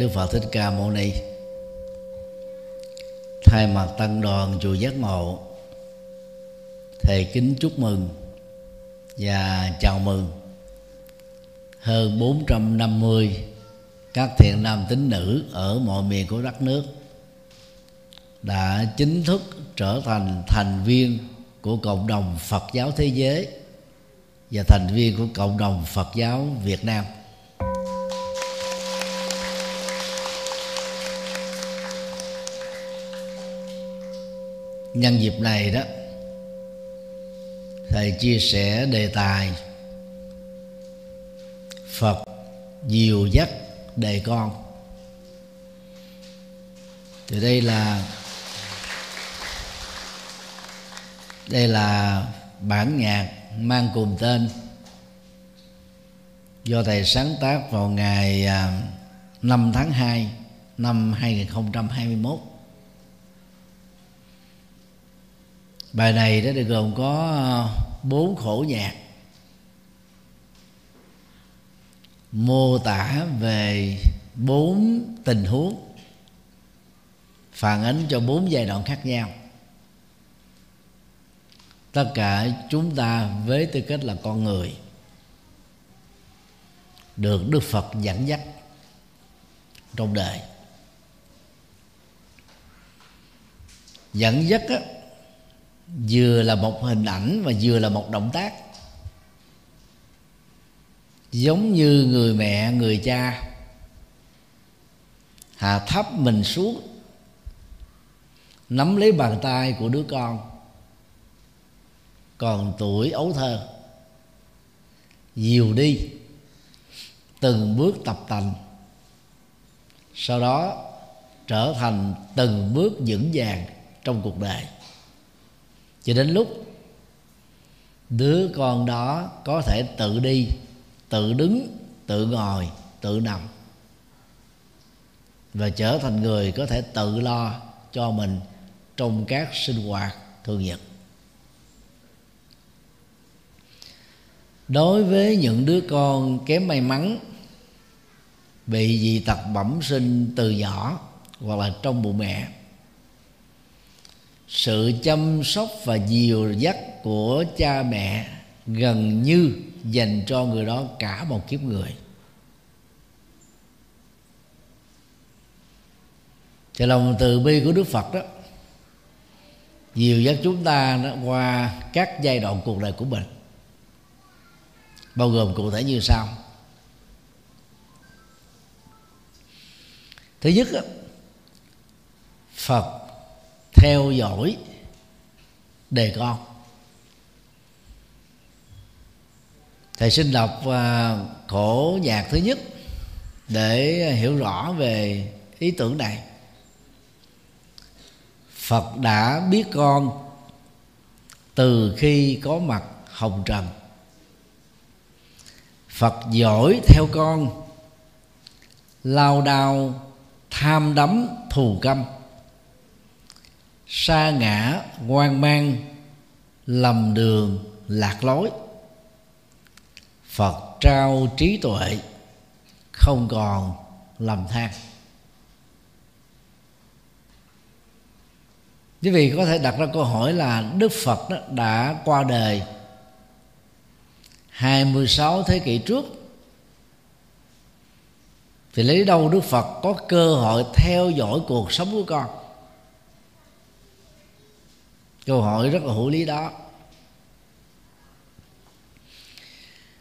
đức phật thích ca mâu ni. Thay mặt tăng đoàn chùa giác ngộ thầy kính chúc mừng và chào mừng hơn 450 các thiện nam tín nữ ở mọi miền của đất nước đã chính thức trở thành thành viên của cộng đồng Phật giáo thế giới và thành viên của cộng đồng Phật giáo Việt Nam. Nhân dịp này đó, thầy chia sẻ đề tài phật diều dắt đề con. Thì đây là đây là bản nhạc mang cùng tên do thầy sáng tác vào ngày à, 5 tháng 2 năm 2021 bài này đó được gồm có ờ, bốn khổ nhạc. Mô tả về bốn tình huống phản ánh cho bốn giai đoạn khác nhau. Tất cả chúng ta với tư cách là con người được đức phật dẫn dắt trong đời. Dẫn dắt á, vừa là một hình ảnh và vừa là một động tác. Giống như người mẹ, người cha hạ thấp mình xuống, nắm lấy bàn tay của đứa con, còn tuổi ấu thơ. Dìu đi, từng bước tập tành, sau đó trở thành từng bước vững vàng trong cuộc đời cho đến lúc đứa con đó có thể tự đi, tự đứng, tự ngồi, tự nằm và trở thành người có thể tự lo cho mình trong các sinh hoạt thường nhật. Đối với những đứa con kém may mắn, bị dị tật bẩm sinh từ nhỏ hoặc là trong bụng mẹ sự chăm sóc và dìu dắt của cha mẹ gần như dành cho người đó cả một kiếp người. Thì lòng từ bi của đức phật đó dìu dắt chúng ta đó qua các giai đoạn cuộc đời của mình. Bao gồm cụ thể như sau. Thứ nhất đó, phật theo dõi đề con. Thầy xin đọc à, khổ nhạc thứ nhất để hiểu rõ về ý tưởng này. Phật đã biết con từ khi có mặt hồng trần. Phật giỏi theo con, lao đao, tham đắm thù căm sa ngã, hoang mang, lầm đường, lạc lối. Phật trao trí tuệ, không còn lầm than. Quý vị có thể đặt ra câu hỏi là đức phật đó đã qua đời 26 thế kỷ trước. Thì lấy đâu đức phật có cơ hội theo dõi cuộc sống của con? Câu hỏi rất là hữu lý đó.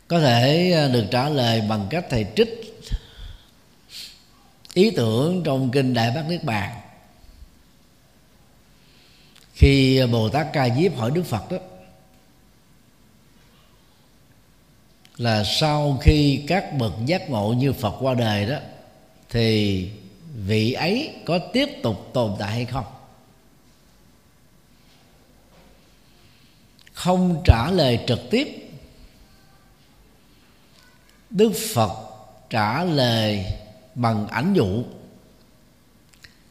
Có thể à, được trả lời bằng cách thầy trích ý tưởng trong kinh đại bát niết bàn. Khi bồ tát ca diếp hỏi đức phật đó, là sau khi các bậc giác ngộ như Phật qua đời đó, thì vị ấy có tiếp tục tồn tại hay không? Không trả lời trực tiếp. Đức phật trả lời bằng ảnh dụ.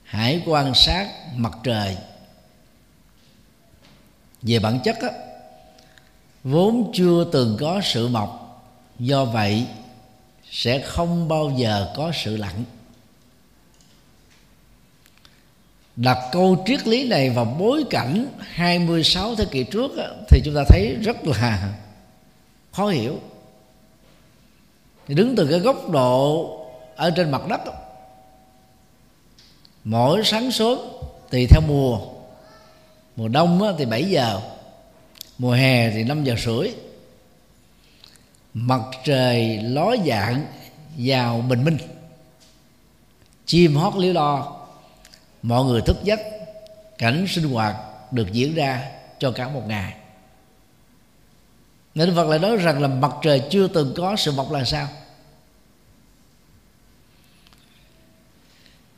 Hãy quan sát mặt trời. Về bản chất á, vốn chưa từng có sự mọc do vậy sẽ không bao giờ có sự lặng đặt câu triết lý này vào bối cảnh 26 thế kỷ trước thì chúng ta thấy rất là khó hiểu. Đứng từ cái góc độ ở trên mặt đất mỗi sáng sớm tùy theo mùa. Mùa đông thì 7 giờ, mùa hè thì 5 giờ rưỡi. Mặt trời ló dạng vào bình minh, chim hót líu lo mọi người thức giấc cảnh sinh hoạt được diễn ra cho cả một ngày. Nên Phật lại nói rằng là mặt trời chưa từng có sự mọc là sao?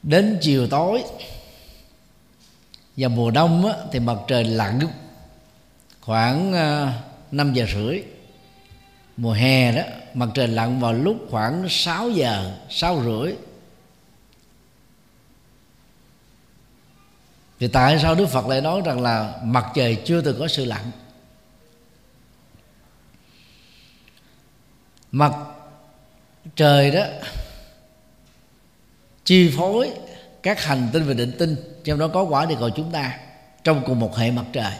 Đến chiều tối và mùa đông á, thì mặt trời lặn khoảng ờ, 5 giờ rưỡi. Mùa hè đó mặt trời lặn vào lúc khoảng 6 giờ 6 rưỡi. Thì tại sao Đức Phật lại nói rằng là mặt trời chưa từng có sự lặn? Mặt trời đó chi phối các hành tinh và định tinh, trong đó có quả địa cầu chúng ta, trong cùng một hệ mặt trời.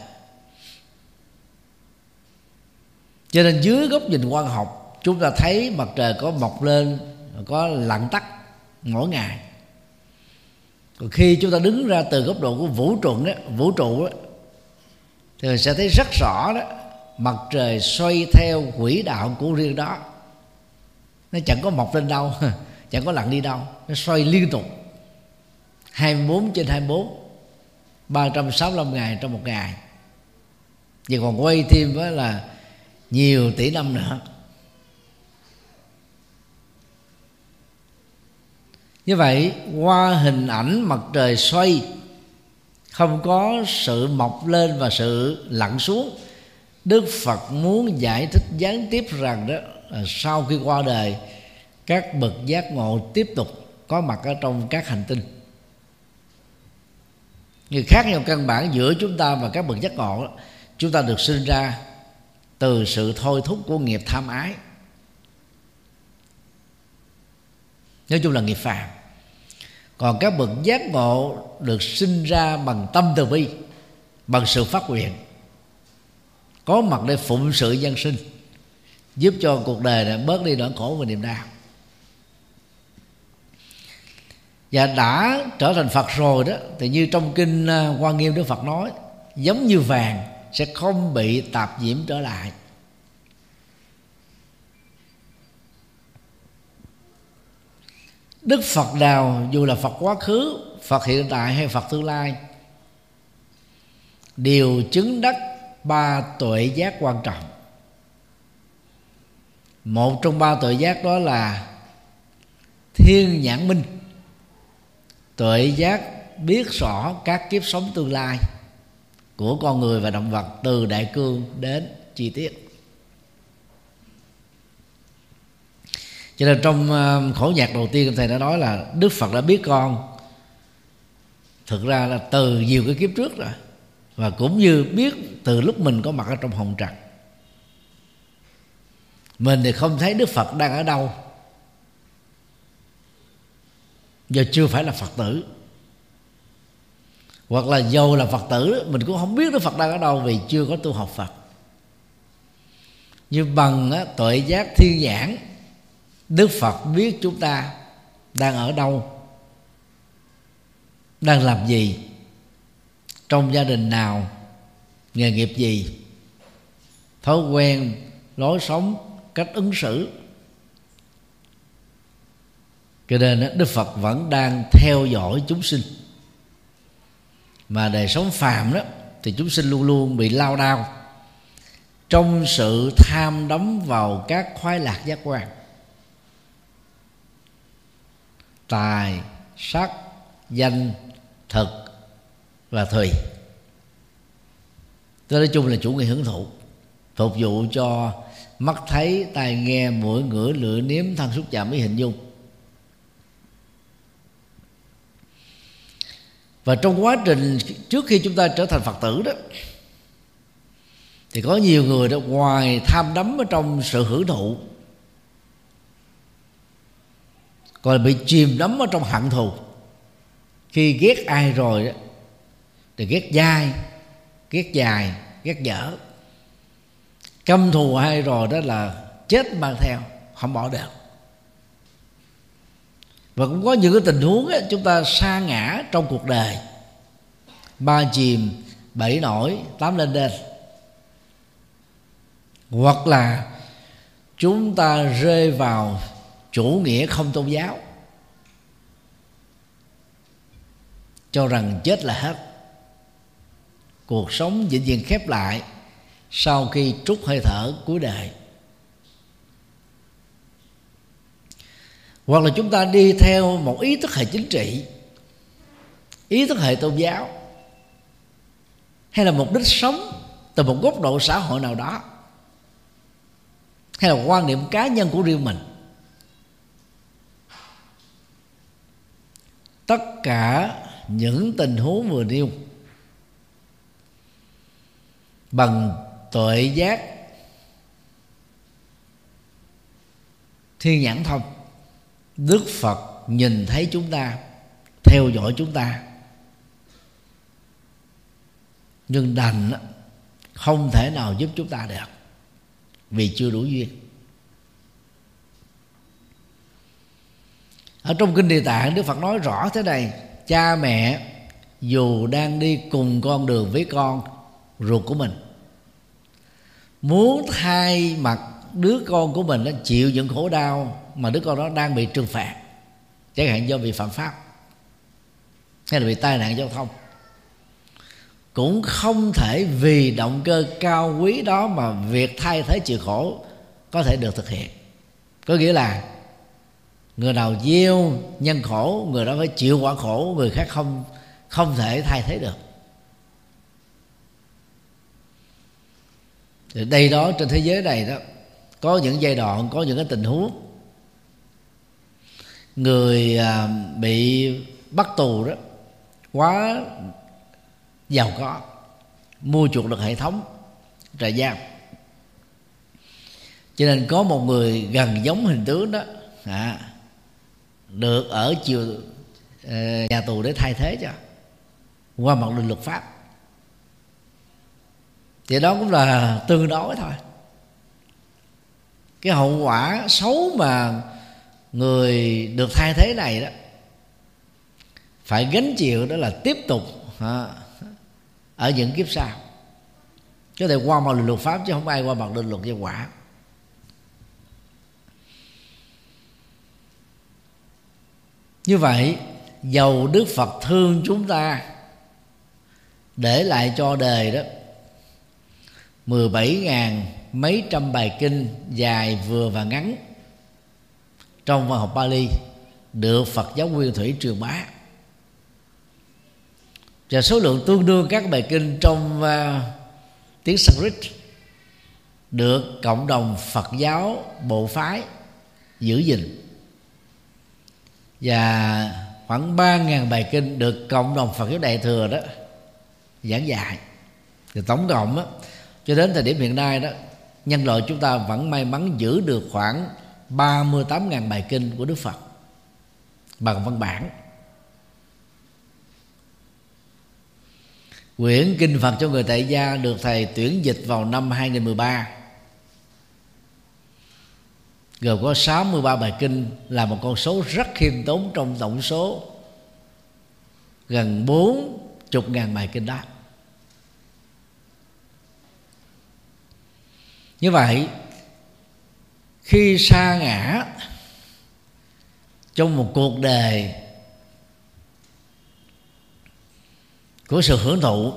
Cho nên dưới góc nhìn quan học, chúng ta thấy mặt trời có mọc lên, có lặn tắt mỗi ngày còn khi chúng ta đứng ra từ góc độ của vũ trụ đó, vũ trụ đó thì mình sẽ thấy rất rõ đó, mặt trời xoay theo quỹ đạo của riêng đó. Nó chẳng có mọc lên đâu, chẳng có lặn đi đâu, nó xoay liên tục. 24 trên 24 365 ngày trong một ngày. Và còn quay thêm với là nhiều tỷ năm nữa. Như vậy, qua hình ảnh mặt trời xoay, không có sự mọc lên và sự lặn xuống. Đức phật muốn giải thích gián tiếp rằng đó, là sau khi qua đời, các bậc giác ngộ tiếp tục có mặt ở trong các hành tinh. Người khác nhau căn bản giữa chúng ta và các bậc giác ngộ, chúng ta được sinh ra từ sự thôi thúc của nghiệp tham ái. Nói chung là nghiệp phàm còn các bậc giác ngộ được sinh ra bằng tâm từ bi, bằng sự phát nguyện. Có mặt để phụng sự dân sinh, giúp cho cuộc đời này bớt đi nỗi khổ và niềm đau. Và đã trở thành Phật rồi đó, thì như trong kinh à, Quan Hoa Nghiêm Đức Phật nói, giống như vàng sẽ không bị tạp nhiễm trở lại. Đức Phật nào dù là Phật quá khứ, Phật hiện tại hay Phật tương lai, đều chứng đắc ba tuệ giác quan trọng. Một trong ba tuệ giác đó là thiên nhãn minh, tuệ giác biết rõ các kiếp sống tương lai của con người và động vật từ đại cương đến chi tiết. Cho nên trong ờ, khổ nhạc đầu tiên thầy đã nói là đức phật đã biết con. Thực ra là từ nhiều cái kiếp trước rồi. Và cũng như biết từ lúc mình có mặt ở trong hồng trần. Mình thì không thấy đức phật đang ở đâu. Giờ chưa phải là phật tử. Hoặc là dầu là phật tử mình cũng không biết đức phật đang ở đâu vì chưa có tu học phật. Như bằng á, tuệ giác thiên nhãn đức phật biết chúng ta đang ở đâu, đang làm gì, trong gia đình nào, nghề nghiệp gì, thói quen, lối sống, cách ứng xử. Cho nên đức phật vẫn đang theo dõi chúng sinh. Mà đời sống phàm đó, thì chúng sinh luôn luôn bị lao đao trong sự tham đắm vào các khoái lạc giác quan. Tài, sắc, danh, thực và thùy tôi nói chung là chủ nghĩa hưởng thụ, phục vụ cho mắt thấy, tai nghe, mũi, ngửi, lưỡi, nếm, thân xúc chạm với hình dung. Và trong quá trình trước khi chúng ta trở thành phật tử đó, thì có nhiều người đó ngoài tham đắm ở trong sự hưởng thụ. Còn bị chìm đắm ở trong hận thù. Khi ghét ai rồi đó thì ghét dai ghét dài ghét dở. Căm thù ai rồi đó là chết mang theo không bỏ được. Và cũng có những cái tình huống ấy, chúng ta sa ngã trong cuộc đời. Ba chìm bảy nổi tám lên đên hoặc là chúng ta rơi vào chủ nghĩa không tôn giáo. Cho rằng chết là hết. Cuộc sống vĩnh viễn khép lại sau khi trút hơi thở cuối đời. Hoặc là chúng ta đi theo một ý thức hệ chính trị, ý thức hệ tôn giáo, hay là mục đích sống từ một góc độ xã hội nào đó, hay là quan niệm cá nhân của riêng mình. Tất cả những tình huống vừa nêu. Bằng tuệ giác thiên nhãn thông, đức phật nhìn thấy chúng ta, theo dõi chúng ta. Nhưng đành không thể nào giúp chúng ta được vì chưa đủ duyên. Ở trong kinh địa tạng, đức phật nói rõ thế này, cha mẹ dù đang đi cùng con đường với con, ruột của mình. Muốn thay mặt đứa con của mình nó chịu những khổ đau mà đứa con đó đang bị trừng phạt. Chẳng hạn do bị phạm pháp, hay là bị tai nạn giao thông. Cũng không thể vì động cơ cao quý đó mà việc thay thế chịu khổ có thể được thực hiện. Có nghĩa là người nào gieo nhân khổ người đó phải chịu quả khổ người khác không không thể thay thế được. Thì đây đó trên thế giới này đó có những giai đoạn có những cái tình huống người à, bị bắt tù đó quá giàu có mua chuộc được hệ thống trại giam. Cho nên có một người gần giống hình tướng đó à, được ở chiều ờ, nhà tù để thay thế cho qua mặt định luật pháp. Thì đó cũng là tương đối thôi. Cái hậu quả xấu mà người được thay thế này đó phải gánh chịu đó là tiếp tục à, ở những kiếp sau. Có thể qua mặt luật pháp chứ không ai qua mặt định luật nhân quả. Như vậy dầu đức phật thương chúng ta để lại cho đời đó 17.000 mấy trăm bài kinh dài vừa và ngắn trong văn học Bali được Phật giáo Nguyên Thủy truyền bá. Và số lượng tương đương các bài kinh trong uh, tiếng Sanskrit được cộng đồng Phật giáo bộ phái giữ gìn và khoảng ba ngàn bài kinh được cộng đồng Phật giáo Đại thừa đó giảng dạy. Thì tổng cộng đó, cho đến thời điểm hiện nay đó nhân loại chúng ta vẫn may mắn giữ được khoảng 38.000 bài kinh của Đức Phật bằng văn bản. Quyển Kinh Phật cho người tại gia được thầy tuyển dịch vào năm 2013 Gồm có 63 bài kinh là một con số rất khiêm tốn trong tổng số gần 40 ngàn bài kinh đó. Như vậy, khi sa ngã trong một cuộc đời của sự hưởng thụ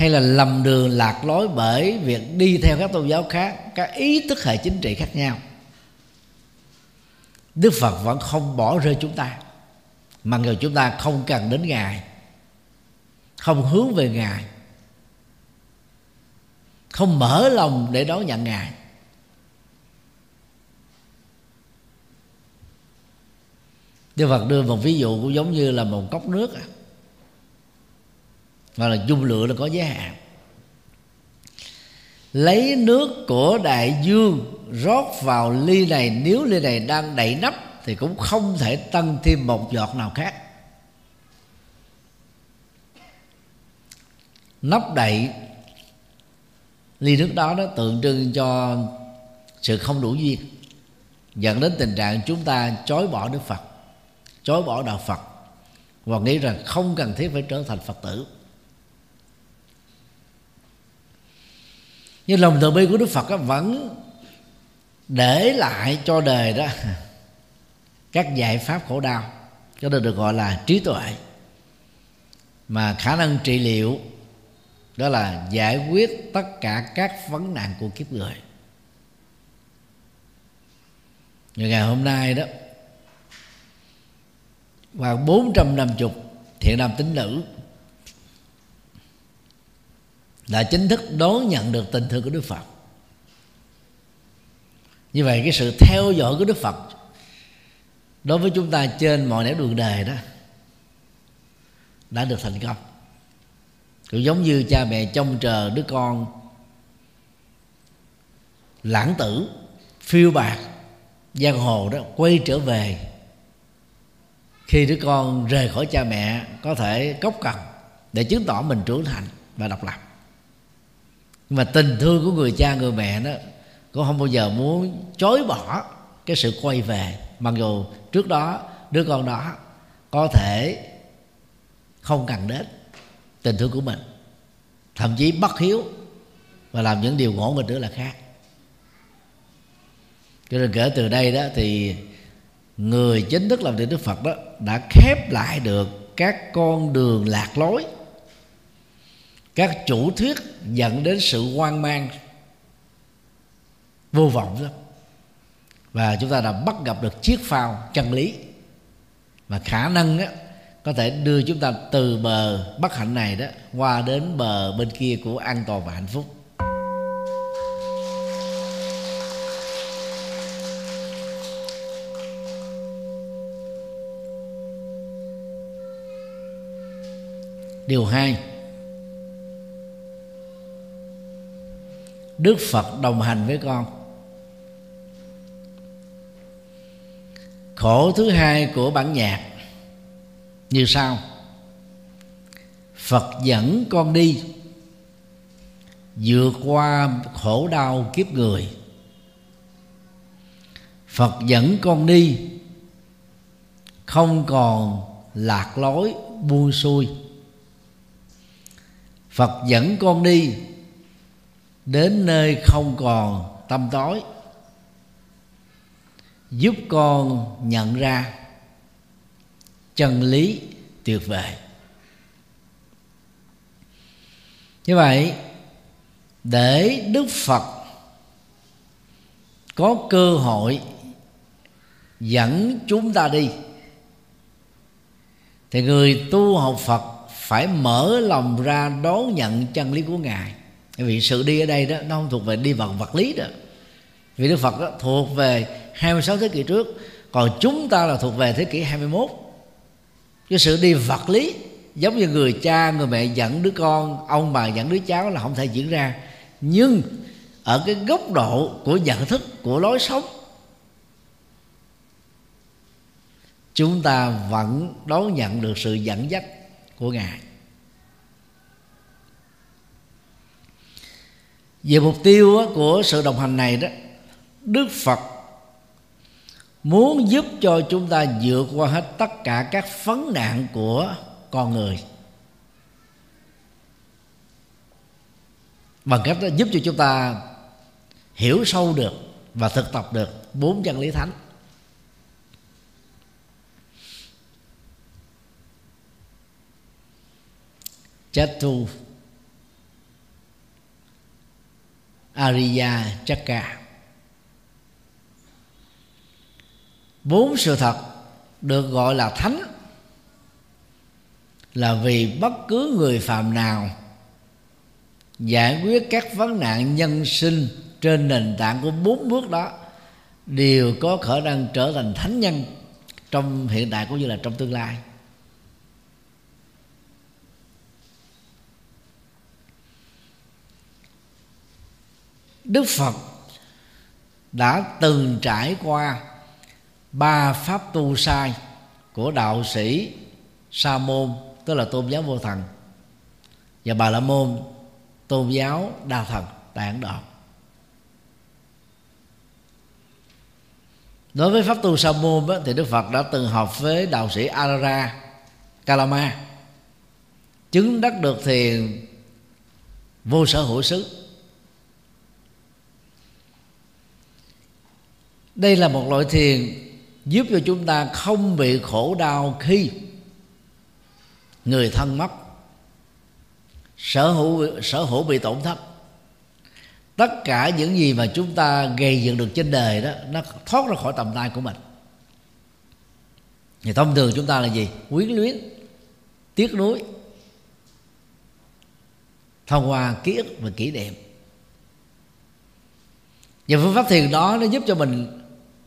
hay là lầm đường lạc lối bởi việc đi theo các tôn giáo khác, các ý thức hệ chính trị khác nhau. Đức phật vẫn không bỏ rơi chúng ta, mà người chúng ta không cần đến ngài, không hướng về ngài, không mở lòng để đón nhận ngài. Đức Phật đưa một ví dụ cũng giống như là một cốc nước và là dung lượng là có giới hạn. Lấy nước của đại dương, rót vào ly này, Nếu ly này đang đậy nắp Thì cũng không thể tăng thêm một giọt nào khác. Nắp đậy ly nước đó nó tượng trưng cho sự không đủ duyên, dẫn đến tình trạng chúng ta chối bỏ đức phật, chối bỏ đạo phật, và nghĩ rằng không cần thiết phải trở thành phật tử. Nhưng lòng từ bi của đức phật vẫn để lại cho đời đó các giải pháp khổ đau cho nên được gọi là trí tuệ. Mà khả năng trị liệu đó là giải quyết tất cả các vấn nạn của kiếp người. Như ngày hôm nay đó khoảng 450 thiện nam tín nữ đã chính thức đón nhận được tình thương của Đức Phật. Như vậy, cái sự theo dõi của Đức Phật đối với chúng ta trên mọi nẻo đường đời đó đã được thành công. Cũng giống như cha mẹ trông chờ đứa con lãng tử, phiêu bạc giang hồ đó, quay trở về. Khi đứa con rời khỏi cha mẹ, có thể cốc cần để chứng tỏ mình trưởng thành và độc lập nhưng mà tình thương của người cha người mẹ đó, cũng không bao giờ muốn chối bỏ cái sự quay về. Mặc dù trước đó, đứa con đó có thể không cần đến tình thương của mình, thậm chí bất hiếu và làm những điều ngỗ nghịch nữa là khác. Cho nên kể từ đây đó thì người chính thức làm tiền đức phật đó đã khép lại được các con đường lạc lối các chủ thuyết dẫn đến sự hoang mang vô vọng đó và chúng ta đã bắt gặp được chiếc phao chân lý. Và khả năng á, có thể đưa chúng ta từ bờ bất hạnh này đó qua đến bờ bên kia của an toàn và hạnh phúc. Điều hai đức phật đồng hành với con. Khổ thứ hai của bản nhạc như sau. Phật dẫn con đi, vượt qua khổ đau kiếp người. Phật dẫn con đi, không còn lạc lối buông xuôi. Phật dẫn con đi đến nơi không còn tâm tối, giúp con nhận ra chân lý tuyệt vời. Như vậy, để đức phật có cơ hội dẫn chúng ta đi, thì người tu học phật phải mở lòng ra đón nhận chân lý của ngài vì sự đi ở đây đó nó không thuộc về đi vào vật lý đó. Vì Đức Phật đó, thuộc về 26 thế kỷ trước còn chúng ta là thuộc về thế kỷ 21 cái sự đi vật lý giống như người cha người mẹ dẫn đứa con ông bà dẫn đứa cháu là không thể diễn ra. Nhưng ở cái góc độ của nhận thức của lối sống chúng ta vẫn đón nhận được sự dẫn dắt của ngài. Về mục tiêu của sự đồng hành này đó, đức phật muốn giúp cho chúng ta vượt qua hết tất cả các phấn nạn của con người. Bằng cách đó giúp cho chúng ta hiểu sâu được và thực tập được bốn chân lý thánh. Chatu Ariya Chakra bốn sự thật được gọi là thánh là vì bất cứ người phàm nào giải quyết các vấn nạn nhân sinh trên nền tảng của bốn bước đó đều có khả năng trở thành thánh nhân trong hiện tại cũng như là trong tương lai. Đức phật đã từng trải qua ba pháp tu sai của đạo sĩ sa môn, tức là tôn giáo vô thần, và bà la môn, tôn giáo đa thần, tại ấn độ. Đối với pháp tu sa môn thì đức phật đã từng học với đạo sĩ arara kalama, chứng đắc được thiền vô sở hữu xứ. Đây là một loại thiền giúp cho chúng ta không bị khổ đau khi người thân mất, sở hữu sở hữu bị tổn thất. Tất cả những gì mà chúng ta gây dựng được trên đời đó, nó thoát ra khỏi tầm tay của mình. Thì thông thường chúng ta là gì? Quyến luyến, tiếc nuối thông qua ký ức và kỷ niệm. Và phương pháp thiền đó nó giúp cho mình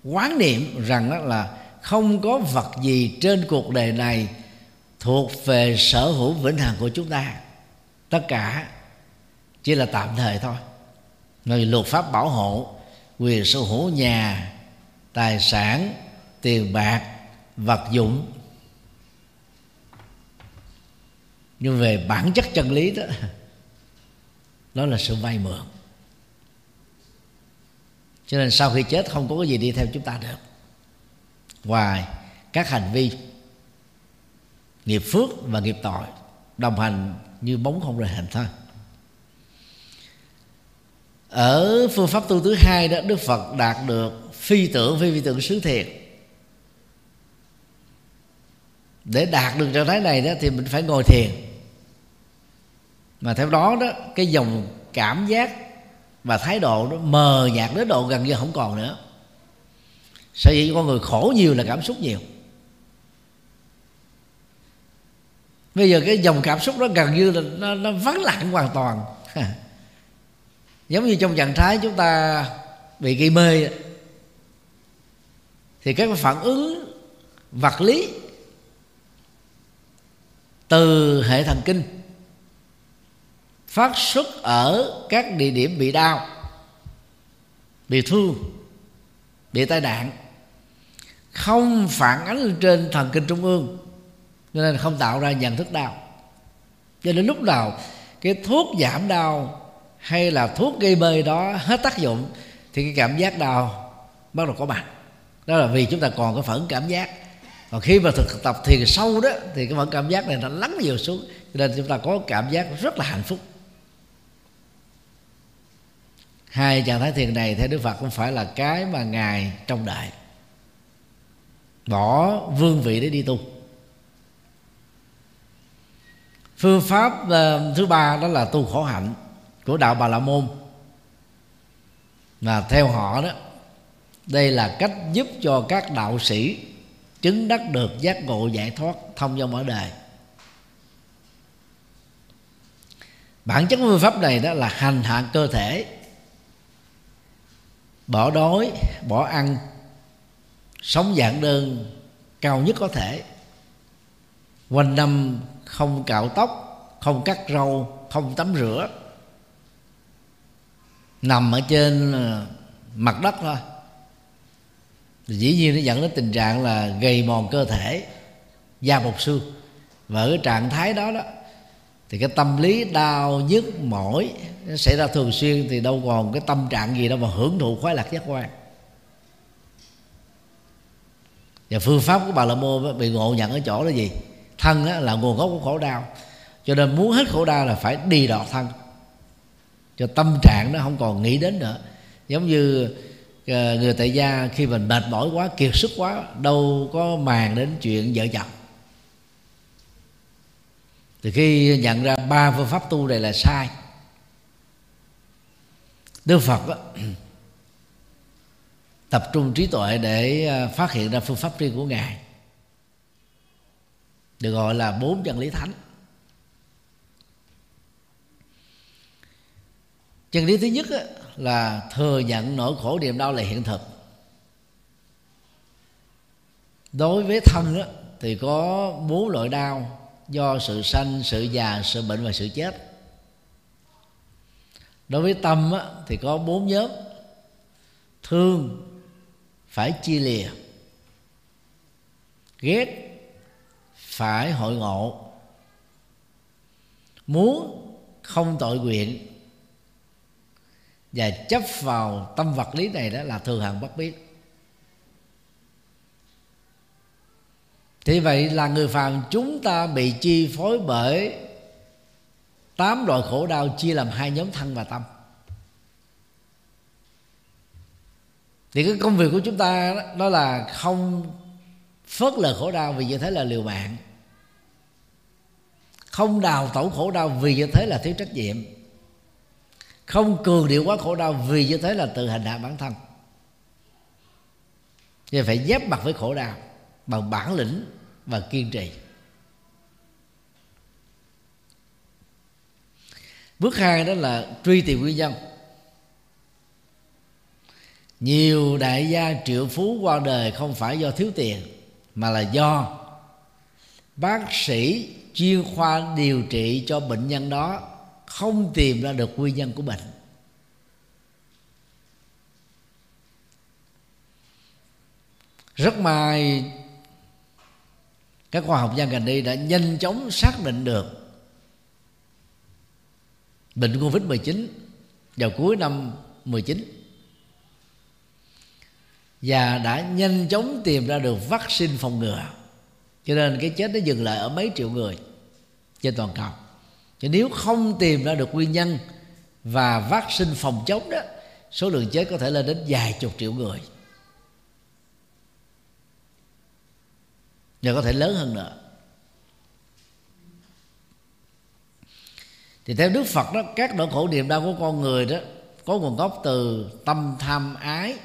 quán niệm rằng đó là không có vật gì trên cuộc đời này thuộc về sở hữu vĩnh hằng của chúng ta. Tất cả chỉ là tạm thời thôi. Người luật pháp bảo hộ quyền sở hữu nhà, tài sản, tiền bạc, vật dụng. Nhưng về bản chất chân lý đó đó là sự vay mượn cho nên sau khi chết không có cái gì đi theo chúng ta được. Ngoài các hành vi, nghiệp phước và nghiệp tội, đồng hành như bóng không rời hình thôi. Ở phương pháp tu thứ hai đó, đức phật đạt được phi tưởng, phi phi tưởng xứ thiền để đạt được trạng thái này đó, thì mình phải ngồi thiền. Mà theo đó đó, cái dòng cảm giác và thái độ nó mờ nhạt đến độ gần như không còn nữa. Sở dĩ con người khổ nhiều là cảm xúc nhiều. Bây giờ cái dòng cảm xúc đó gần như là nó, nó vắng lặng hoàn toàn. Giống như trong trạng thái chúng ta bị gây mê thì các phản ứng vật lý từ hệ thần kinh phát xuất ở các địa điểm bị đau, bị thương, bị tai nạn, không phản ánh lên trên thần kinh trung ương, cho nên không tạo ra nhận thức đau. Cho đến lúc nào cái thuốc giảm đau hay là thuốc gây mê đó hết tác dụng thì cái cảm giác đau bắt đầu có mặt. Đó là vì chúng ta còn cái phẫn cảm giác. Còn khi mà thực tập thiền sâu đó thì cái phẫn cảm giác này nó lắng nhiều xuống, cho nên chúng ta có cảm giác rất là hạnh phúc hai trạng thái thiền này theo đức phật không phải là cái mà ngài trong đại. Bỏ vương vị để đi tu. Phương pháp uh, thứ ba đó là tu khổ hạnh của đạo bà la môn. Và theo họ đó đây là cách giúp cho các đạo sĩ chứng đắc được giác ngộ giải thoát thông dong ở đời bản chất của phương pháp này đó là hành hạ cơ thể bỏ đói, bỏ ăn, sống giản đơn cao nhất có thể. Quanh năm không cạo tóc, không cắt râu, không tắm rửa. Nằm ở trên ờ, mặt đất thôi. Dĩ nhiên nó dẫn đến tình trạng là gầy mòn cơ thể, da bọc xương. Và ở trạng thái đó đó thì cái tâm lý đau nhức mỏi, nó xảy ra thường xuyên thì đâu còn cái tâm trạng gì đâu mà hưởng thụ khoái lạc giác quan. Và phương pháp của bà la môn bị ngộ nhận ở chỗ là gì? Thân là nguồn gốc của khổ đau. Cho nên muốn hết khổ đau là phải đi đọt thân. Cho tâm trạng nó không còn nghĩ đến nữa. Giống như ờ, người tại gia khi mình mệt mỏi quá, kiệt sức quá, đâu có màng đến chuyện vợ chồng thì khi nhận ra ba phương pháp tu này là sai Đức Phật đó, tập trung trí tuệ để à, phát hiện ra phương pháp riêng của ngài. Được gọi là bốn chân lý thánh. Chân lý thứ nhất là thừa nhận nỗi khổ niềm đau là hiện thực. Đối với thân thì có bốn loại đau do sự sanh, sự già, sự bệnh và sự chết. Đối với tâm thì có bốn nhóm. Thương, phải chia lìa. Ghét, phải hội ngộ. Muốn, không tội nguyện. Và chấp vào tâm vật lý này đó là thường hằng bất biết thì vậy là người phàm chúng ta bị chi phối bởi tám loại khổ đau chia làm hai nhóm thân và tâm. Thì cái công việc của chúng ta đó, đó là không phớt lờ khổ đau vì như thế là liều mạng. Không đào tẩu khổ đau vì như thế là thiếu trách nhiệm. Không cường điệu quá khổ đau vì như thế là tự hành hạ bản thân. Thì phải dép mặt với khổ đau bằng bản lĩnh và kiên trì. Bước hai đó là truy tìm nguyên nhân. Nhiều đại gia triệu phú qua đời không phải do thiếu tiền, mà là do bác sĩ chuyên khoa điều trị cho bệnh nhân đó không tìm ra được nguyên nhân của bệnh. Rất may các khoa học gia gần đây đã nhanh chóng xác định được bệnh covid 19 vào cuối năm 19 và đã nhanh chóng tìm ra được vaccine phòng ngừa. Cho nên cái chết nó dừng lại ở mấy triệu người trên toàn cầu. Chứ nếu không tìm ra được nguyên nhân và vaccine phòng chống đó, số lượng chết có thể lên đến vài chục triệu người. Và có thể lớn hơn nữa. Thì theo đức phật đó, các nỗi khổ niềm đau của con người đó, có nguồn gốc từ tâm tham ái,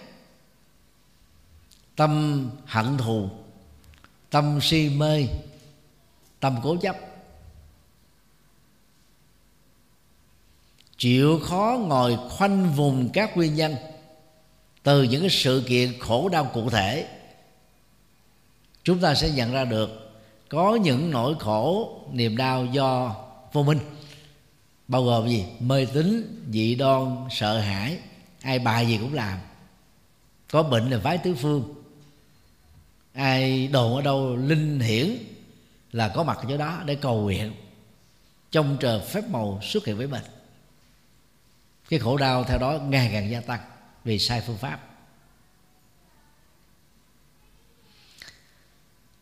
tâm hận thù, tâm si mê, tâm cố chấp. Chịu khó ngồi khoanh vùng các nguyên nhân từ những cái sự kiện khổ đau cụ thể chúng ta sẽ nhận ra được có những nỗi khổ, niềm đau do vô minh. Bao gồm gì? Mê tín, dị đoan, sợ hãi, ai bài gì cũng làm. Có bệnh là vái tứ phương. Ai đồn ở đâu linh hiển là có mặt ở chỗ đó để cầu nguyện. Trong trời phép màu xuất hiện với mình. Cái khổ đau theo đó ngày càng gia tăng vì sai phương pháp.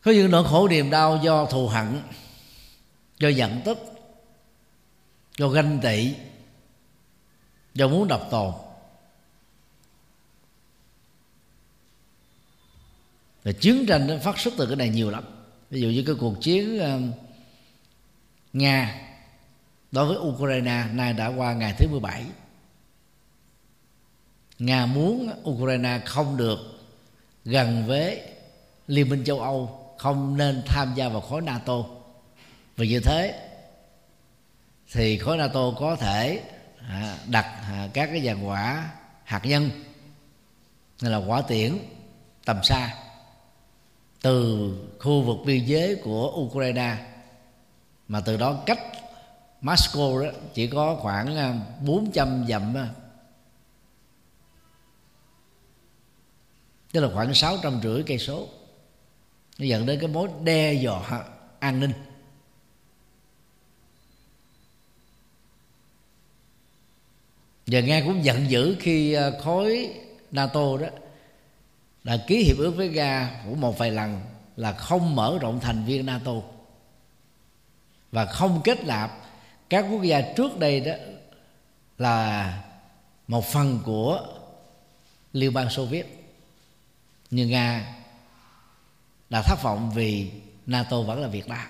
Có những nỗi khổ niềm đau do thù hận, do giận tức, do ganh tị, do muốn độc tồn. Và chiến tranh nó phát xuất từ cái này nhiều lắm. Ví dụ như cái cuộc chiến um, nga đối với ukraine nay đã qua ngày thứ 17 nga muốn ukraine không được gần với liên minh châu âu không nên tham gia vào khối nato. Vì như thế, thì khối nato có thể à, đặt à, các cái dàn quả hạt nhân hay là quả tiễn, tầm xa, từ khu vực biên giới của Ukraine. Mà từ đó cách Moscow đó chỉ có khoảng à, 400 dặm tức là khoảng sáu trăm rưỡi cây số nó dẫn đến cái mối đe dọa an ninh. Và nga cũng giận dữ khi à, khối nato đó đã ký hiệp ước với nga của một vài lần là không mở rộng thành viên nato. Và không kết nạp các quốc gia trước đây đó là một phần của liên bang xô viết. Như nga là thất vọng vì nato vẫn là việt nam.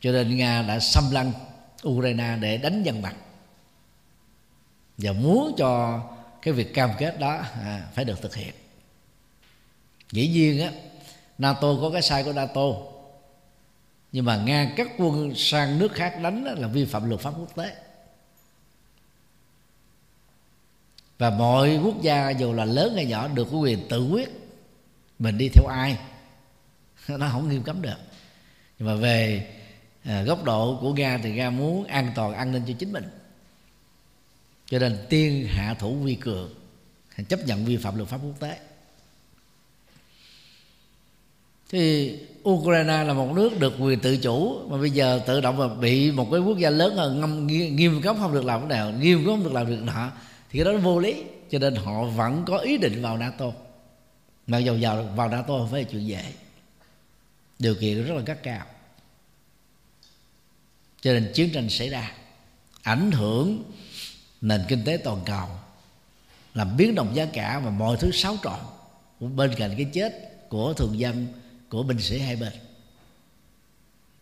Cho nên nga đã xâm lăng ukraine để đánh dân mặt và muốn cho cái việc cam kết đó à, phải được thực hiện. Dĩ nhiên á nato có cái sai của nato. Nhưng mà nga cắt quân sang nước khác đánh là vi phạm luật pháp quốc tế. Và mọi quốc gia dù là lớn hay nhỏ được có quyền tự quyết mình đi theo ai? Nó không nghiêm cấm được. Nhưng mà về à, góc độ của Ga thì Ga muốn an toàn an ninh cho chính mình. Cho nên tiên hạ thủ vi cường chấp nhận vi phạm luật pháp quốc tế. Thì Ukraine là một nước được quyền tự chủ mà bây giờ tự động mà bị một cái quốc gia lớn hơn ngâm nghiêm cấm không được làm cái nào nghiêm cấm không được làm việc nọ thì cái đó nó vô lý. Cho nên họ vẫn có ý định vào NATO mặc dầu vào vào NATO không phải là chuyện dễ. Điều kiện rất là gắt cao cho nên chiến tranh xảy ra ảnh hưởng nền kinh tế toàn cầu làm biến động giá cả và mọi thứ xáo trộn bên cạnh cái chết của thường dân của binh sĩ hai bên.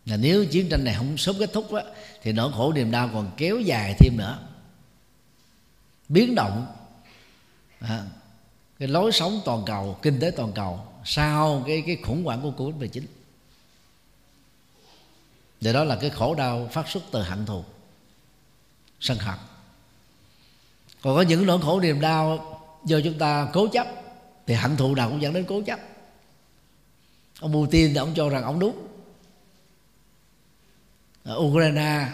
Là nếu chiến tranh này không sớm kết thúc á, thì nỗi khổ niềm đau còn kéo dài thêm nữa. Biến động à, cái lối sống toàn cầu, kinh tế toàn cầu, sau cái cái khủng hoảng của covid 19 để đó là cái khổ đau phát xuất từ hận thù, sân hận. Còn có những nỗi khổ niềm đau do chúng ta cố chấp, thì hận thù nào cũng dẫn đến cố chấp. Ông Putin thì ông cho rằng ông đúng. Ở Ukraine